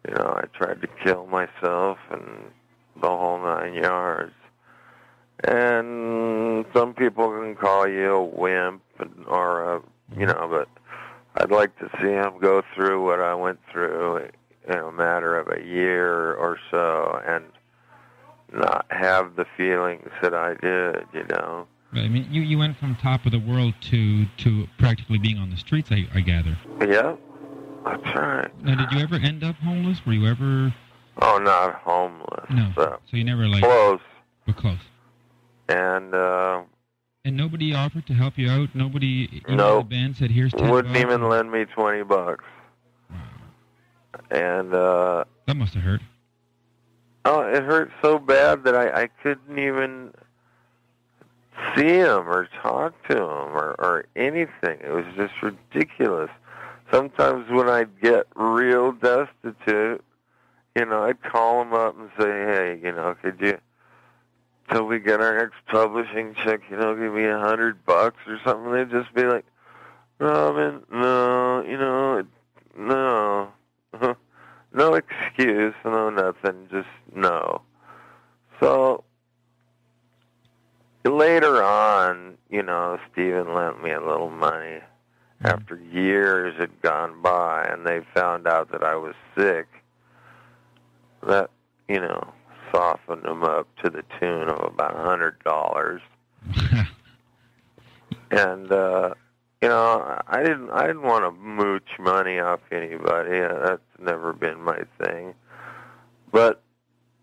You know, I tried to kill myself and the whole nine yards. And some people can call you a wimp and, or a, you know, but I'd like to see him go through what I went through. in a matter of a year or so and not have the feelings that I did, you know. I mean, you, you went from top of the world to, to practically being on the streets, I, I gather. Yeah, that's right. Now, did you ever end up homeless? Were you ever... Oh, not homeless. No. But So you never, like... close. Were close. And uh, And nobody offered to help you out? Nobody in No. the band said, here's 10 wouldn't bucks? even lend me 20 bucks. And uh, That must have hurt. Oh, it hurt so bad that I, I couldn't even see him or talk to him or, or anything. It was just ridiculous. Sometimes when I'd get real destitute, you know, I'd call him up and say, hey, you know, could you, till we get our next publishing check, you know, give me a hundred bucks or something. They'd just be like, Robin, no, you know, no. no excuse, no nothing, just no. So later on, you know, Stephen lent me a little money after years had gone by and they found out that I was sick. That, you know, softened them up to the tune of about a hundred dollars. And uh you know, I didn't I didn't want to mooch money off anybody. Uh, That's never been my thing. But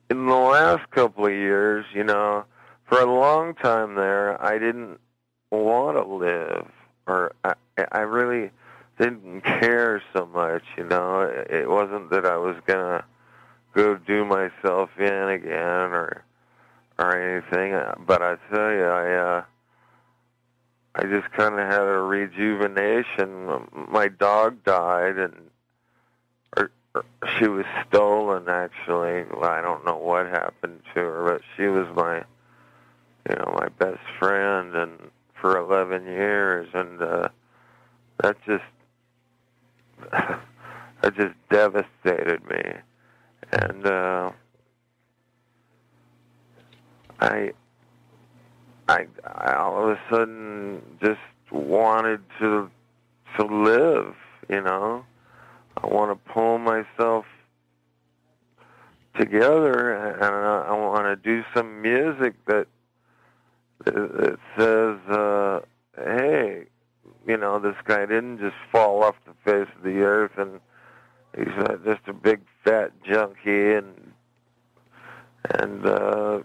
in the last couple of years, you know, for a long time there, I didn't want to live, or I, I really didn't care so much. You know, it wasn't that I was gonna go do myself in again or or anything. uh, But I tell you, I. uh I just kind of had a rejuvenation. My dog died, and or, or she was stolen. Actually, well, I don't know what happened to her, but she was my, you know, my best friend, and for 11 years, and uh, that just that just devastated me, and uh, I I, all of a sudden just wanted to to live, you know. I want to pull myself together, and I, I want to do some music that that says, uh, "Hey, you know, this guy didn't just fall off the face of the earth, and he's uh, just a big fat junkie, and and uh,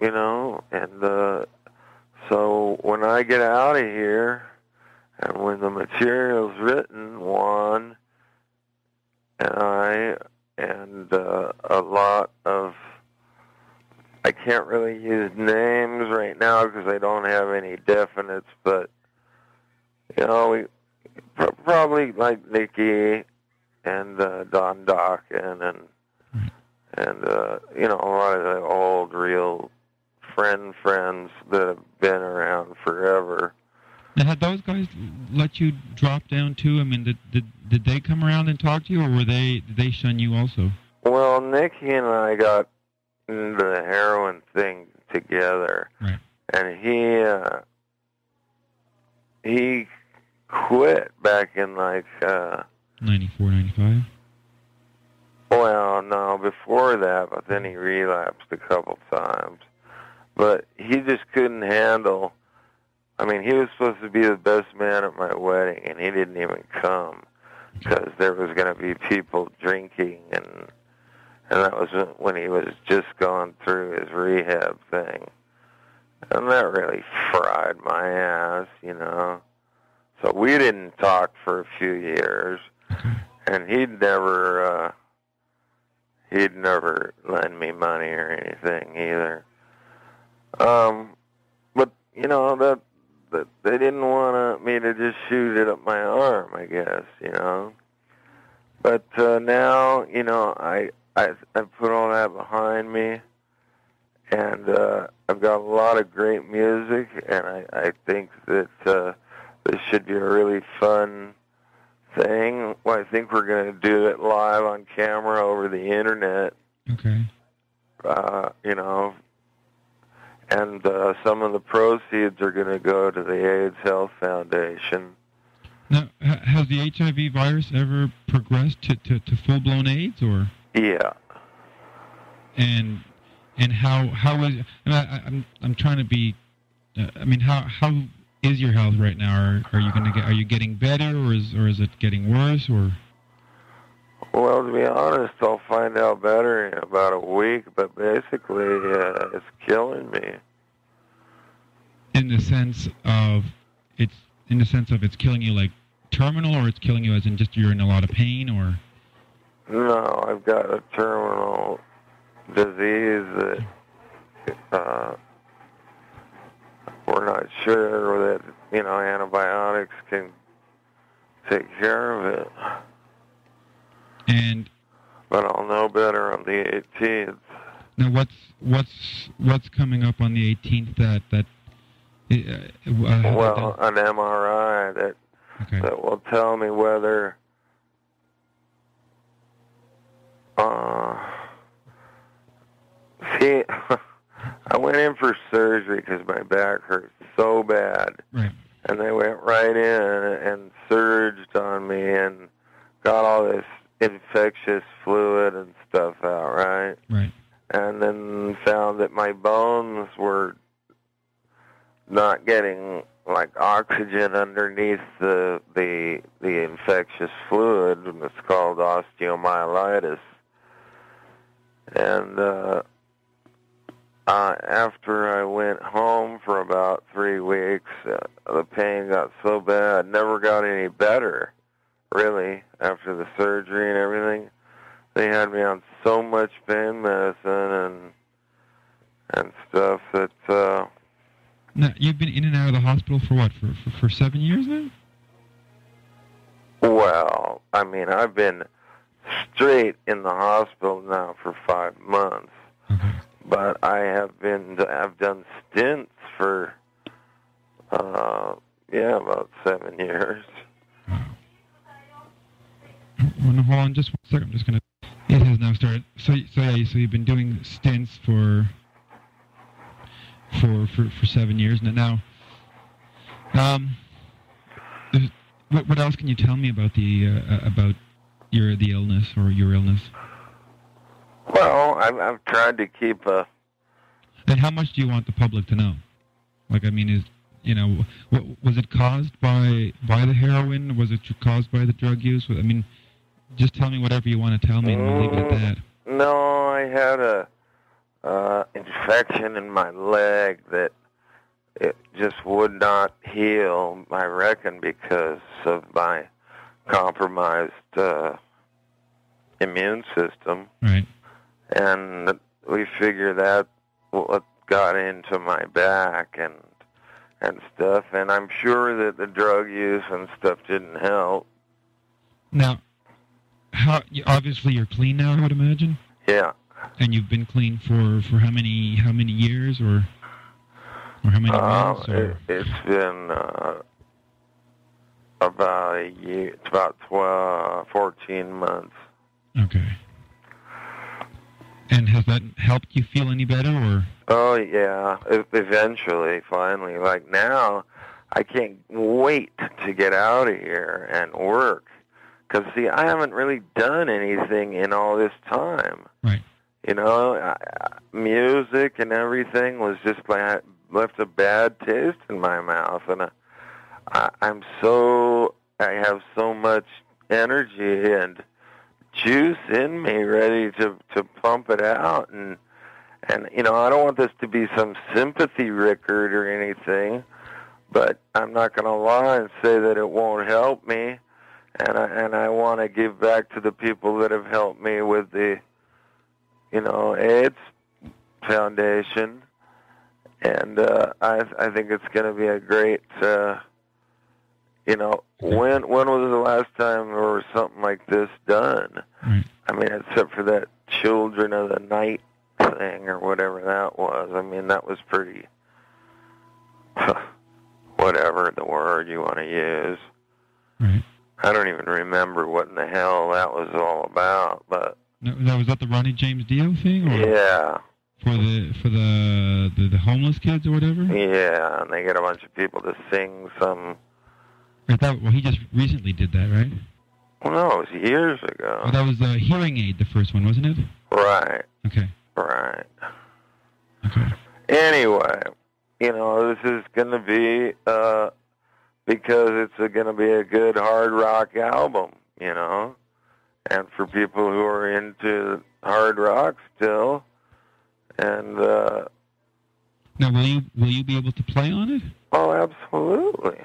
you know, and uh, so when I get out of here, and when the material's written, Juan and I, and uh, a lot of, I can't really use names right now because I don't have any definites, but you know, we pr- probably like Nikki and uh, Don Dokken and and uh, you know a lot of the old real friend friends that have been around forever. Now, had those guys let you drop down too? I mean, did, did did they come around and talk to you, or were they did they shun you also? Well, Nikki and I got the heroin thing together, Right. and he uh, he quit back in like uh, 94, 95? Well, no, before that, but then he relapsed a couple times. But he just couldn't handle. I mean, he was supposed to be the best man at my wedding, and he didn't even come because there was going to be people drinking, and and that was when he was just going through his rehab thing, and that really fried my ass, you know. So we didn't talk for a few years, and he'd never. uh he'd never lend me money or anything either. Um, but you know that that they didn't want me to just shoot it up my arm, I guess. You know. But uh, now, you know, I I I put all that behind me, and uh, I've got a lot of great music, and I I think that uh, this should be a really fun thing. Well, I think we're going to do it live on camera over the internet. Okay. Uh, you know, and uh, some of the proceeds are going to go to the AIDS Health Foundation. Now, has the HIV virus ever progressed to, to, to full blown AIDS, or Yeah. and and how how is I, I, I'm I'm trying to be, uh, I mean how how is your health right now? Are are you gonna get are you getting better, or is or is it getting worse, or Well, to be honest, I'll find out better in about a week, but basically, uh, it's killing me. in the sense of it's in the sense of it's killing you like terminal, or it's killing you as in just you're in a lot of pain, or No, I've got a terminal disease that uh, we're not sure that you know antibiotics can take care of it. and But I'll know better on the 18th. now what's what's what's coming up on the 18th that that uh, uh, Well, an MRI that okay that will tell me whether uh see I went in for surgery because my back hurt so bad. Right. And they went right in and surged on me and got all this infectious fluid and stuff out right? Right. And then found that my bones were not getting like oxygen underneath the the the infectious fluid and it's called osteomyelitis and uh uh after I went home for about 3 weeks uh, the pain got so bad never got any better really after the surgery and everything. They had me on so much pain medicine and and stuff that uh now you've been in and out of the hospital for what for for, for seven years now? Well i mean i've been straight in the hospital now for five months. Okay but i have been i've done stints for uh yeah about seven years. Wow well, no, hold on just one second. I'm just gonna it has now started. So so yeah so you've been doing stints for for for, for seven years. Now now um what, what else can you tell me about the uh, uh, about your the illness or your illness well i've i've tried to keep a And how much do you want the public to know? Like, I mean, is you know, was it caused by by the heroin? Was it caused by the drug use? I mean, just tell me whatever you want to tell me, and we'll leave it at that. No, I had a uh, infection in my leg that it just would not heal. I reckon because of my compromised uh, immune system, Right. and we figure that what got into my back and and stuff. And I'm sure that the drug use and stuff didn't help. Now, how obviously you're clean now, I would imagine, Yeah. and you've been clean for for how many how many years or or how many Uh, months? Or, it, it's been uh, about uh, a year. It's about 12, 14 months. okay. And has that helped you feel any better, or Oh yeah, eventually, finally. Like now, I can't wait to get out of here and work. Cause see, I haven't really done anything in all this time. Right. You know, I- music and everything was just like left a bad taste in my mouth, and I, I, I'm so I have so much energy and juice in me, ready to to pump it out, and and you know I don't want this to be some sympathy record or anything, but I'm not going to lie and say that it won't help me, and I and I want to give back to the people that have helped me with the, you know, AIDS Foundation, and uh, I I think it's going to be a great. Uh, you know, when when was the last time there was something like this done? right? I mean, except for that Children of the Night thing or whatever that was. I mean, that was pretty. whatever the word you want to use. Right. I don't even remember what in the hell that was all about, but now, was that the Ronnie James Dio thing, or yeah, for the for the, the the homeless kids or whatever? yeah, and they get a bunch of people to sing some Right, that, well, he just recently did that, right? Well, no, it was years ago. Oh, that was uh, Hear 'n Aid, the first one, wasn't it? Right, Okay. right. Okay. Anyway, you know, this is going to be uh because it's going to be a good hard rock album, you know. And for people who are into hard rock still and uh Now, will you will you be able to play on it? oh, absolutely.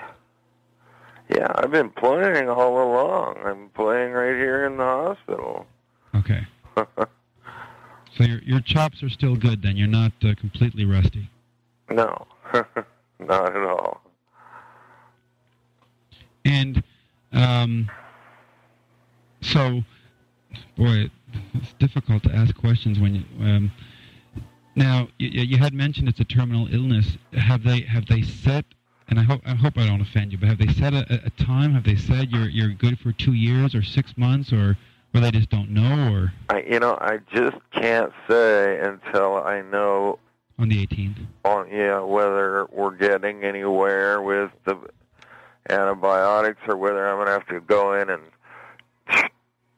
Yeah, I've been playing all along. I'm playing right here in the hospital. Okay. So your your chops are still good then. You're not uh, completely rusty. no. Not at all. And um, so, boy, it's difficult to ask questions when you. Um, now you, you had mentioned it's a terminal illness. Have they have they set? And I hope I hope I don't offend you, but have they set a, a time? Have they said you're you're good for two years or six months, or or they just don't know, or I you know, I just can't say until I know on the 18th? on yeah whether we're getting anywhere with the antibiotics or whether I'm gonna have to go in and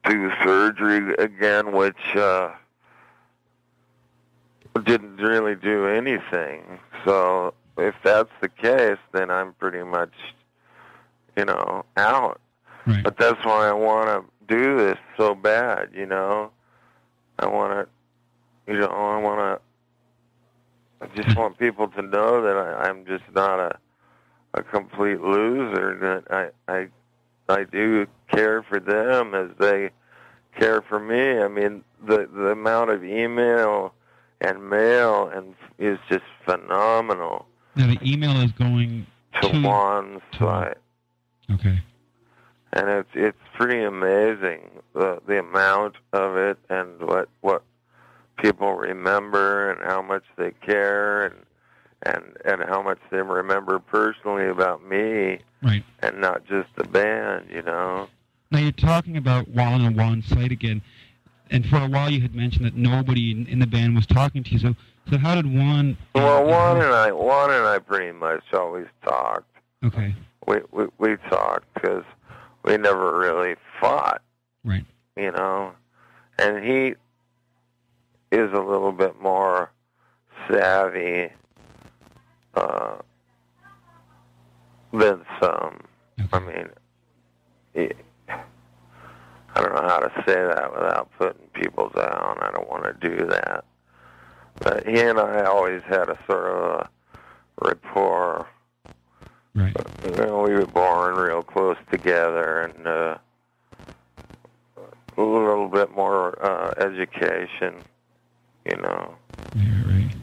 do surgery again, which uh, didn't really do anything. So if that's the case, then I'm pretty much you know out. Right. But that's why I want to do this so bad, you know. I want to, you know, I want to. I just want people to know that I, I'm just not a a complete loser. That I I I do care for them as they care for me. I mean, the the amount of email and mail and is just phenomenal Now the email is going to To- Juan's to- site. Okay. and it's it's pretty amazing the the amount of it and what what people remember and how much they care and and and how much they remember personally about me Right. and not just the band, you know. Now you're talking about Juan and Juan's site again, and for a while you had mentioned that nobody in, in the band was talking to you. So, so how did Juan? Well, Juan and I, Juan and I pretty much always talked. Okay. We we we talked because we never really fought. Right. you know, and he is a little bit more savvy uh, than some. Okay. I mean, I don't know how to say that without putting people down. I don't want to do that. But he and I always had a sort of a rapport. Right. You know, we were born real close together, and uh, a little bit more uh, education. You know, Yeah, right.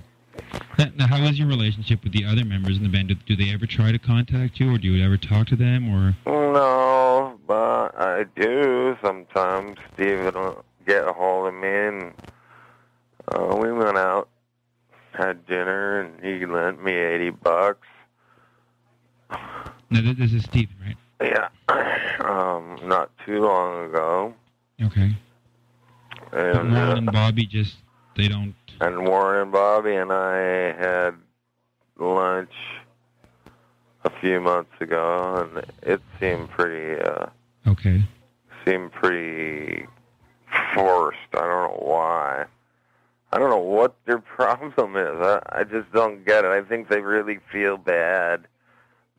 Now, now, how is your relationship with the other members in the band? Do, do they ever try to contact you, or do you ever talk to them, or? no, but I do sometimes. Stephen will get a hold of me, and uh, we went out, had dinner, and he lent me eighty bucks. No, this, is Stephen, right? Yeah, um, not too long ago, Okay. And. Warren Uh, and Bobby just they don't. and Warren and Bobby and I had lunch a few months ago, and it seemed pretty uh, Okay. seemed pretty forced. I don't know why. I don't know what their problem is. I, I just don't get it. I think they really feel bad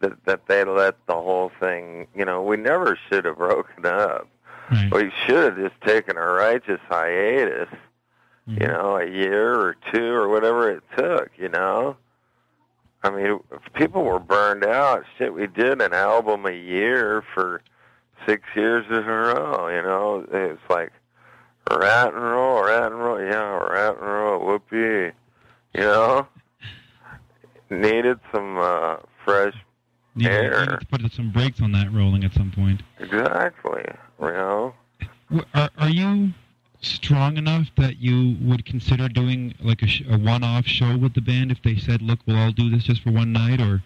that that they let the whole thing. You know, we never should have broken up. Right. We should have just taken a righteous hiatus Mhm. you know, a year or two or whatever it took, you know. I mean, if people were burned out. Shit, we did an album a year for six years in a row, you know. It's like Ratt and roll, Ratt and roll, yeah, Ratt and roll, whoopee, you know. Needed some uh, fresh, You need, air. you need to put some brakes on that rolling at some point. exactly, you know. Are, are you strong enough that you would consider doing like a, sh- a one-off show with the band if they said, "Look, we'll all do this just for one night"? Or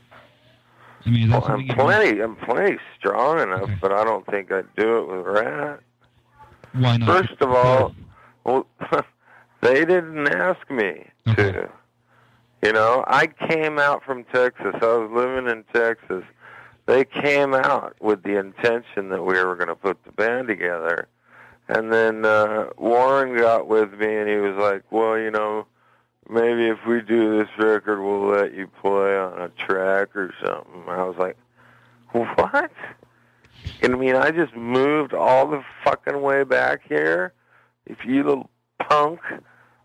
I mean, is that Well, I'm something? you'd- plenty, I'm plenty strong enough, Okay. but I don't think I'd do it with Ratt. Why not? First of all, well, they didn't ask me Okay. to. You know, I came out from Texas. I was living in Texas. they came out with the intention that we were going to put the band together. And then uh, Warren got with me and he was like, well, you know, maybe if we do this record, we'll let you play on a track or something. I was like, what? And I mean, I just moved all the fucking way back here. If you little punk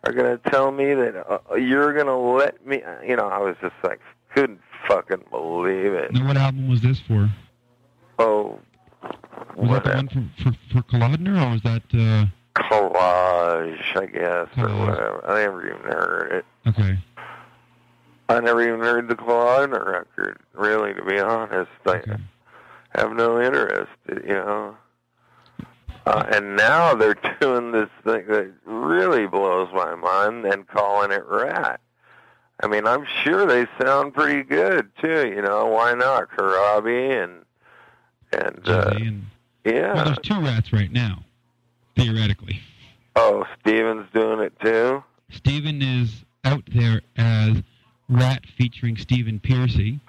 are going to tell me that uh, you're going to let me, you know, I was just like, couldn't fucking believe it. Now, what album was this for? Oh, Was that the one for for, for Kalodner, or was that? Uh, collage, I guess, or whatever. I never even heard it. okay. I never even heard the Kalodner record, really, to be honest. I Okay. Have no interest, you know. Uh, and now they're doing this thing that really blows my mind and calling it Ratt. I mean, I'm sure they sound pretty good too. You know, why not Corabi and and uh, and well, there's two Ratts right now, theoretically. Oh, Stephen's doing it too. Stephen is out there as Ratt featuring Stephen Pearcy,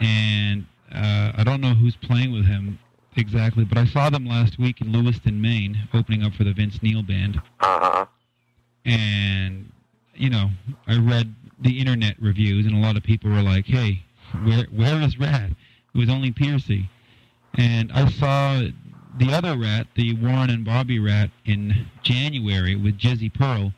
and uh, I don't know who's playing with him exactly, but I saw them last week in Lewiston, Maine, opening up for the Vince Neil Band, Uh huh. and you know, I read the internet reviews, and a lot of people were like, "Hey, where where is Ratt? It was only Pearcy," and I saw the other Ratt, the Warren and Bobby Ratt, in January with Jizzy Pearl.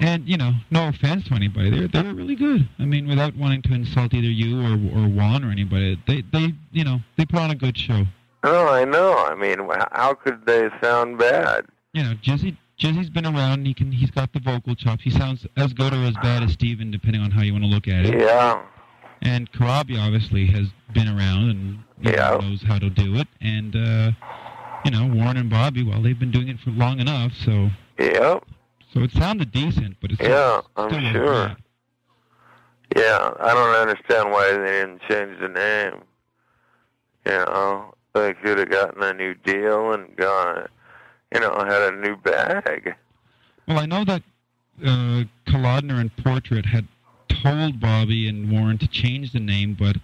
And you know, no offense to anybody, they they were really good. I mean, without wanting to insult either you or or Juan or anybody, they they you know they put on a good show. Oh, I know. I mean, how could they sound bad? You know, Jizzy Jizzy's been around. He can he's got the vocal chops. He sounds as good or as bad as Stephen, depending on how you want to look at it. Yeah. And Corabi obviously has been around and Yeah. knows how to do it. And uh, you know, Warren and Bobby, well, they've been doing it for long enough, so Yep. So it sounded decent, but it's Yeah, still, I'm sure. Yeah, I don't understand why they didn't change the name. You know, they could have gotten a new deal and gone, you know, had a new bag. Well, I know that uh, Kalodner and Portrait had told Bobby and Warren to change the name, but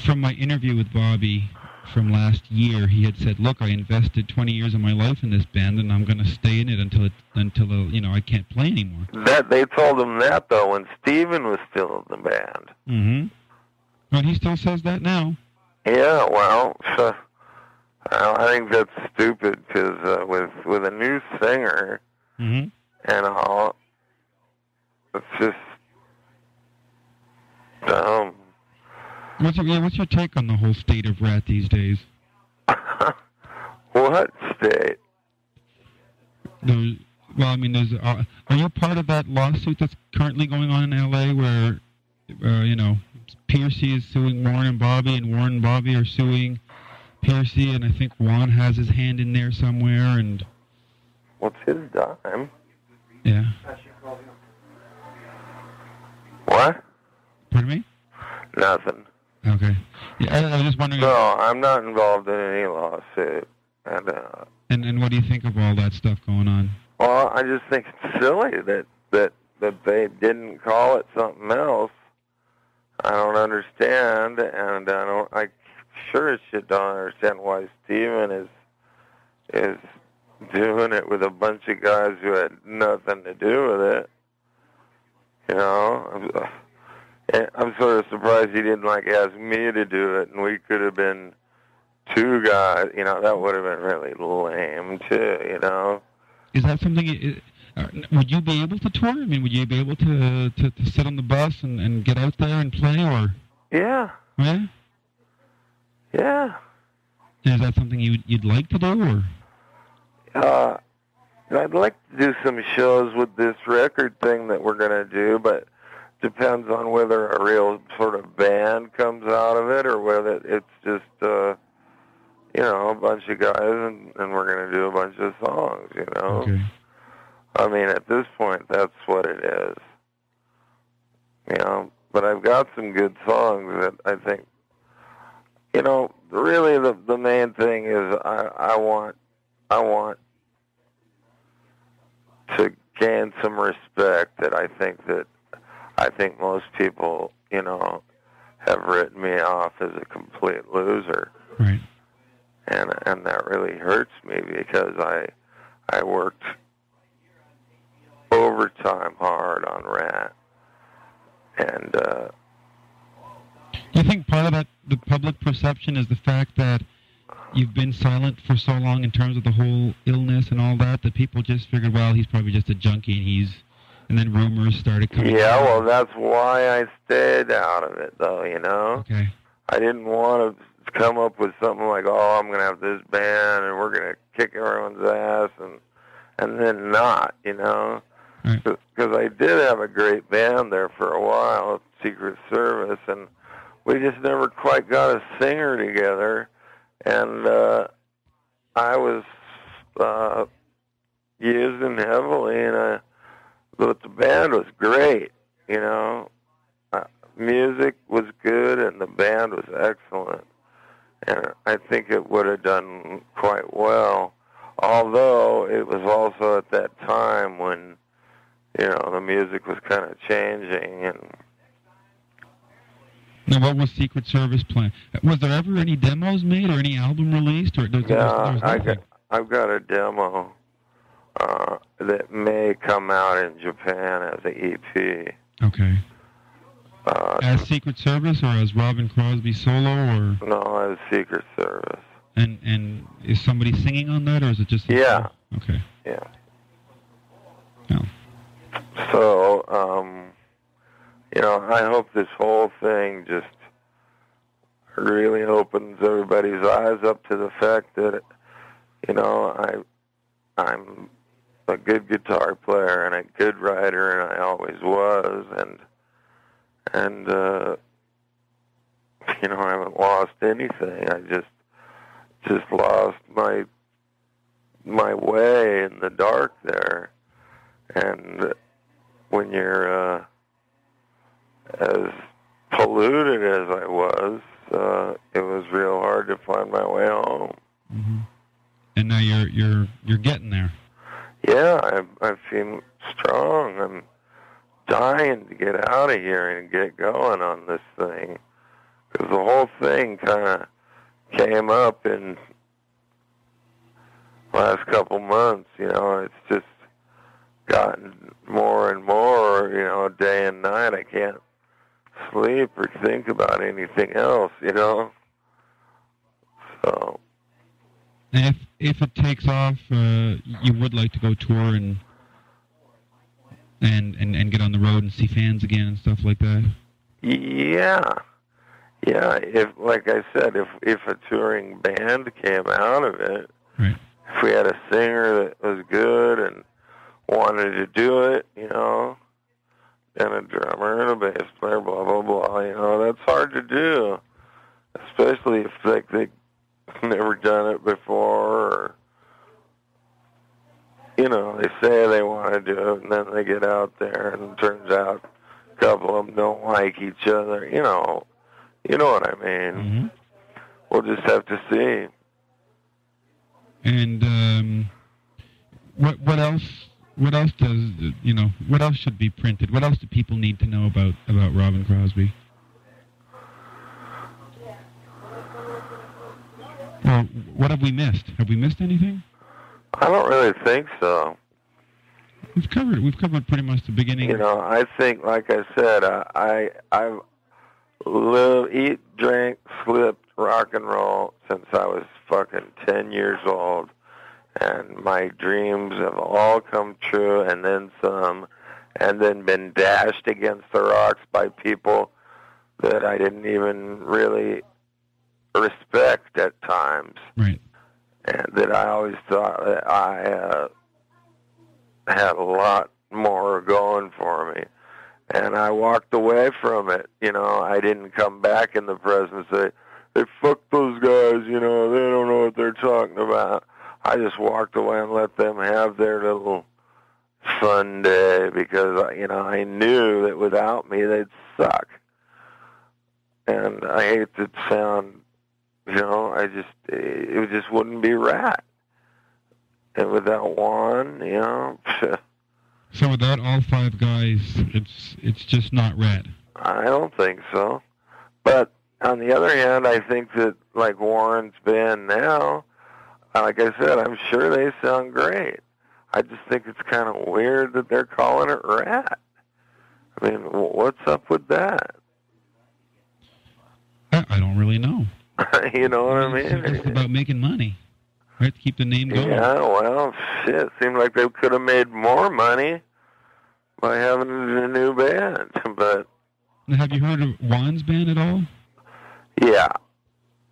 from my interview with Bobby from last year, he had said, "Look, I invested 20 years of my life in this band, and I'm going to stay in it until it until uh, you know I can't play anymore." That they told him that though when Stephen was still in the band. Mm-hmm. But he still says that now. Yeah, well, so, I I think that's stupid because uh, with with a new singer Mm-hmm. and all, it's just dumb. What's your, yeah, what's your take on the whole state of Ratt these days? what state? There's, well, I mean, there's. Uh, are you part of that lawsuit that's currently going on in L.A. where, uh, you know, Pearcy is suing Warren and Bobby, and Warren and Bobby are suing Pearcy, and I think Juan has his hand in there somewhere, and What's his dime? yeah. What? Pardon me? Nothing. Okay. Yeah, I, I was just wondering. No, I'm not involved in any lawsuit. And uh, And and what do you think of all that stuff going on? well, I just think it's silly that that that they didn't call it something else. I don't understand, and I don't. I sure as shit don't understand why Stephen is is doing it with a bunch of guys who had nothing to do with it. You know, and I'm sort of surprised he didn't like ask me to do it, and we could have been two guys. You know, that would have been really lame too. You know. Is that something? Uh, would you be able to tour? I mean, would you be able to to, to sit on the bus and, and get out there and play, or Yeah, yeah? yeah. Is that something you'd you'd like to do, or Uh, I'd like to do some shows with this record thing that we're gonna do, but depends on whether a real sort of band comes out of it or whether it's just uh, you know a bunch of guys and, and we're gonna do a bunch of songs. You know. okay? I mean, at this point, that's what it is. You know, but I've got some good songs that I think, you know, really the the main thing is I I want I want to gain some respect that I think that I think most people, you know, have written me off as a complete loser. Right. And and that really hurts me because I I worked overtime hard on Ratt. And uh Do you think part of that the public perception is the fact that you've been silent for so long in terms of the whole illness and all that that people just figured, well, he's probably just a junkie and he's and then rumors started coming yeah, out. well that's why I stayed out of it though, you know. Okay. I didn't want to come up with something like, "Oh, I'm going to have this band and we're going to kick everyone's ass," and and then not, you know, Right. because I did have a great band there for a while, Secret Service, and we just never quite got a singer together, and uh, I was uh, using heavily, and I, but the band was great, you know uh, music was good and the band was excellent. And I think it would have done quite well. Although it was also at that time when, you know, the music was kind of changing and Now, what was Secret Service plan? Was there ever any demos made or any album released, or there's, yeah, there was I got I've got a demo uh, that may come out in Japan as a EP. Okay. Uh, As Secret Service or as Robin Crosby solo, or no, as Secret Service. and and is somebody singing on that, or is it just? Yeah. Okay. Yeah. Oh. So, um, you know, I hope this whole thing just really opens everybody's eyes up to the fact that, you know, I, I'm a good guitar player and a good writer, and I always was, and and uh, you know, I haven't lost anything. I just just lost my my way in the dark there, and when you're uh, as polluted as I was, uh, it was real hard to find my way home. hmm And now you're you're you're getting there. Yeah, I, I feel strong. I'm dying to get out of here and get going on this thing because the whole thing kind of came up in last couple months. You know, it's just gotten more and more. You know, day and night. I can't sleep or think about anything else. You know, so if if it takes off, uh, you would like to go tour and and and and get on the road and see fans again and stuff like that. Yeah, yeah. If, like I said, if if a touring band came out of it, Right. if we had a singer that was good and wanted to do it, you know, and a drummer and a bass player, blah blah blah. You know, that's hard to do, especially if like they never done it before, or you know, they say they want to do it, and then they get out there, and it turns out a couple of them don't like each other. You know, you know what I mean. hmm We'll just have to see. And um, what what else? What else does you know? What else should be printed? What else do people need to know about about Robin Crosby? What have we missed? Have we missed anything? I don't really think so. We've covered we've covered pretty much the beginning. You know, I think, like I said, I, I I've lived, eat, drink, slipped, rock and roll since I was fucking ten years old, and my dreams have all come true, and then some, and then been dashed against the rocks by people that I didn't even really respect at times Right. and that I always thought that I uh, had a lot more going for me. And I walked away from it. You know, I didn't come back in the press and say, "Hey, fuck those guys." You know, they don't know what they're talking about. I just walked away and let them have their little fun day because you know I knew that without me they'd suck. And I hate to sound you know, I just it just wouldn't be right. And without Juan, you know, So without all five guys, it's it's just not red. I don't think so. But on the other hand, I think that like Warren's band now, like I said, I'm sure they sound great. I just think it's kind of weird that they're calling it Ratt. I mean, wh- what's up with that? I, I don't really know. you know what I mean? It's about making money, right? To keep the name going. Yeah, well, shit. Seemed like they could have made more money by having a new band, but Have you heard of Juan's band at all? yeah.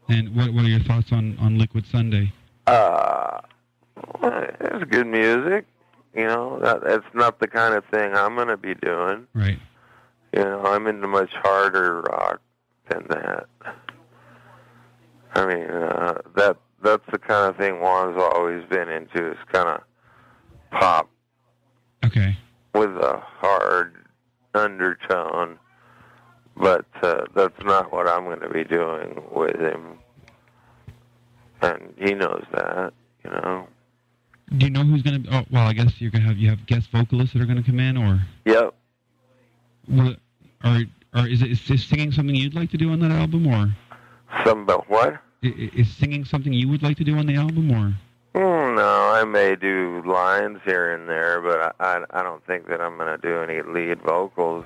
And what what are your thoughts on on Liquid Sunday? Uh, it's good music. You know, that that's not the kind of thing I'm going to be doing. Right. You know, I'm into much harder rock than that. I mean, uh, that that's the kind of thing Juan's always been into. Is kind of pop Okay. with a hard undertone, but uh, that's not what I'm going to be doing with him, and he knows that. You know. Do you know who's gonna? Oh, well, I guess you're gonna have you have guest vocalists that are gonna come in, or Yep. what? Or or is it is this singing something you'd like to do on that album, or Some about what? i- i- is singing something you would like to do on the album, or? Hmm, no, I may do lines here and there, but I I, I don't think that I'm going to do any lead vocals.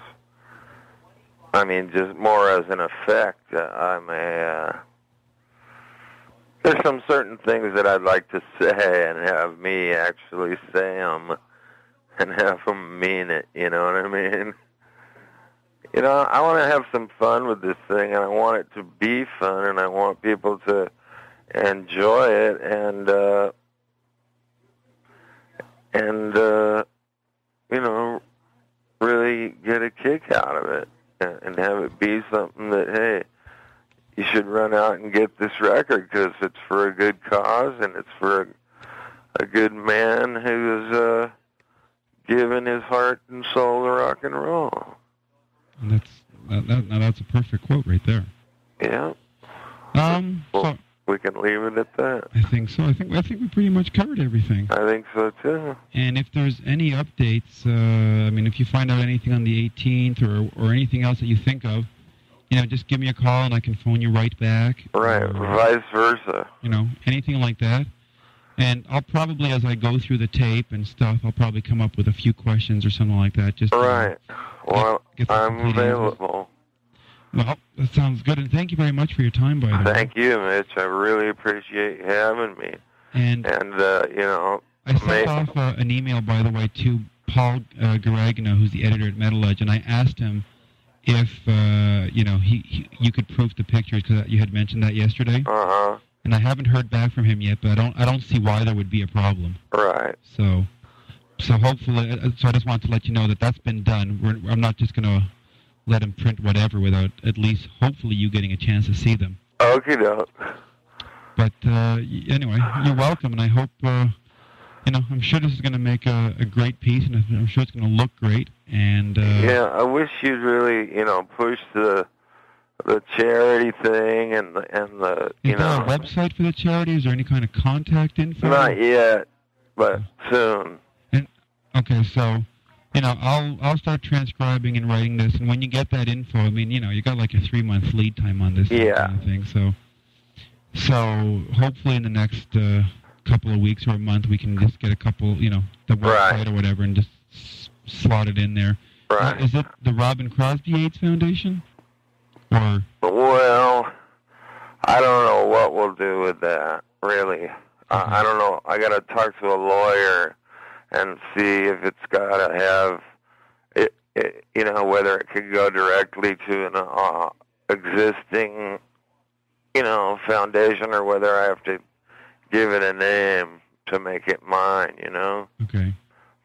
I mean, just more as an effect. Uh, I may. Uh, there's some certain things that I'd like to say and have me actually say them and have them mean it. You know what I mean? You know, I want to have some fun with this thing, and I want it to be fun, and I want people to enjoy it, and uh, and uh, you know, really get a kick out of it, and, have it be something that hey, you should run out and get this record because it's for a good cause and it's for a, a good man who is uh, giving his heart and soul to rock and roll. And that's that, that, now that's a perfect quote right there. Yeah, Um, so we can leave it at that. I think so. I think I think we pretty much covered everything. I think so too. And if there's any updates, uh, I mean, if you find out anything on the 18th or or anything else that you think of, you know, just give me a call and I can phone you right back. Right, Or, vice versa. you know, anything like that. And I'll probably, as I go through the tape and stuff, I'll probably come up with a few questions or something like that. Just to- Right. Well, get I'm available. Well, that sounds good, and thank you very much for your time, by the way. Thank you, Mitch. I really appreciate you having me. And And uh, you know, I sent Amazing. off uh, an email, by the way, to Paul uh, Gargano, who's the editor at Metal Edge, and I asked him if uh, you know he, he you could proof the pictures because you had mentioned that yesterday, uh huh. and I haven't heard back from him yet. But I don't I don't see why there would be a problem. Right. So so hopefully, uh, so I just want to let you know that that's been done. We're, I'm not just going to let him print whatever without at least hopefully you getting a chance to see them. Okay, doke. But uh, anyway, you're welcome, and I hope uh, you know. I'm sure this is going to make a, a great piece, and I'm sure it's going to look great. And uh, Yeah, I wish you'd really, you know, push the the charity thing and the and the is you there know a website for the charity? Is there any kind of contact info? not yet, but soon. Okay, so you know, I'll I'll start transcribing and writing this, and when you get that info, I mean, you know, you got like a three month lead time on this Yeah. kind of thing. So, so hopefully in the next uh, couple of weeks or a month, we can just get a couple, you know, the website Right. or whatever, and just s- slot it in there. Right. is it the Robin Crosby AIDS Foundation? Or Well, I don't know what we'll do with that. Really. I, I don't know. I got to talk to a lawyer and see if it's got to have it, it. You know, whether it could go directly to an uh, existing, you know, foundation or whether I have to give it a name to make it mine. You know, okay,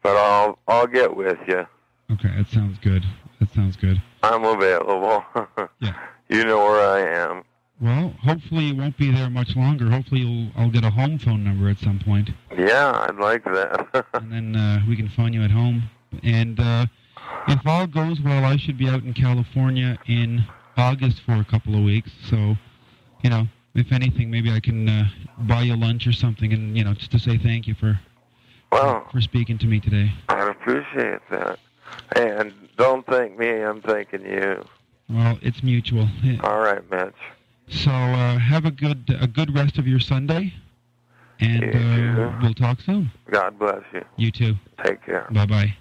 but I'll I'll get with you. okay, that sounds good. That sounds good. I'm available. Yeah. You know where I am. Well, hopefully you won't be there much longer. Hopefully you'll I'll get a home phone number at some point. Yeah, I'd like that. and then uh, we can phone you at home. And uh, if all goes well, I should be out in California in August for a couple of weeks. So, you know, if anything, maybe I can uh, buy you lunch or something, and you know, just to say thank you for well, for speaking to me today. I appreciate that. And don't thank me, I'm thanking you. Well, it's mutual. All right, Mitch. So uh, have a good a good rest of your Sunday, and uh, we'll talk soon. God bless you. You too. Take care. Bye bye.